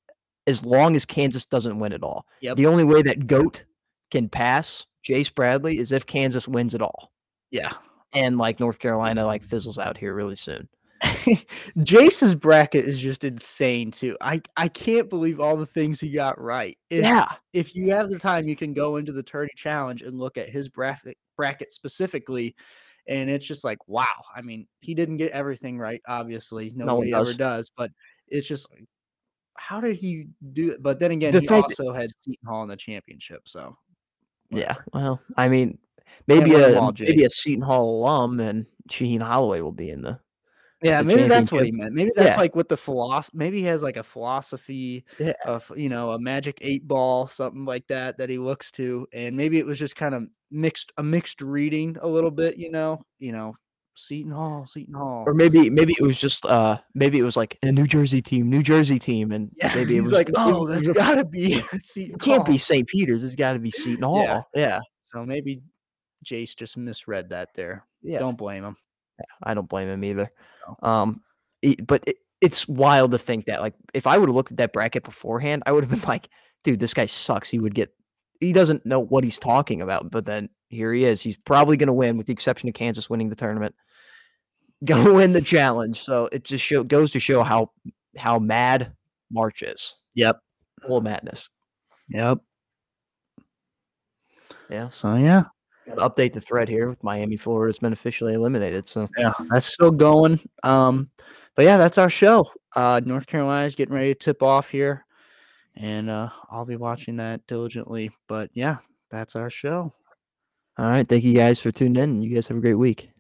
as long as Kansas doesn't win it all. Yep. The only way that GOAT can pass Jace Bradley is if Kansas wins it all. Yeah. And like North Carolina like mm-hmm. fizzles out here really soon. Jace's bracket is just insane too. I I can't believe all the things he got right. If, yeah. if you have the time, you can go into the tourney challenge and look at his bracket bracket specifically, and it's just like wow. I mean, he didn't get everything right. Obviously, nobody ever does. does, but it's just like, how did he do it? But then again, The he fact that- also had Seton Hall in the championship, so Yeah. Well, I mean, maybe a all, maybe a Seton Hall alum and Shaheen Holloway will be in the Yeah, the maybe that's what he meant. Maybe that's Yeah. like what the philosophy. Maybe he has like a philosophy Yeah. of you know a magic eight ball, something like that that he looks to, and maybe it was just kind of mixed a mixed reading a little bit. You know, you know, Seton Hall, Seton Hall. or maybe maybe it was just uh maybe it was like a New Jersey team, New Jersey team, and yeah, maybe it was like, oh, it that's was- got to be Seton it can't be Hall." St. Peter's. It's got to be Seton Hall. Yeah. Yeah. So maybe Jace just misread that there. Yeah. Don't blame him. I don't blame him either. No. Um, it- but it, it's wild to think that like if I would have looked at that bracket beforehand, I would have been like, dude, this guy sucks. He would get. He doesn't know what he's talking about. But then here he is. He's probably going to win, with the exception of Kansas winning the tournament. Going to win the challenge. So it just show, goes to show how how mad March is. Yep. Full of madness. Yep. Yeah. So yeah. Update the thread here with Miami, Florida's been officially eliminated. So yeah, that's still going. Um, but yeah, that's our show. Uh, North Carolina's getting ready to tip off here, and uh, I'll be watching that diligently. But yeah, that's our show. all right, thank you guys for tuning in. You guys have a great week.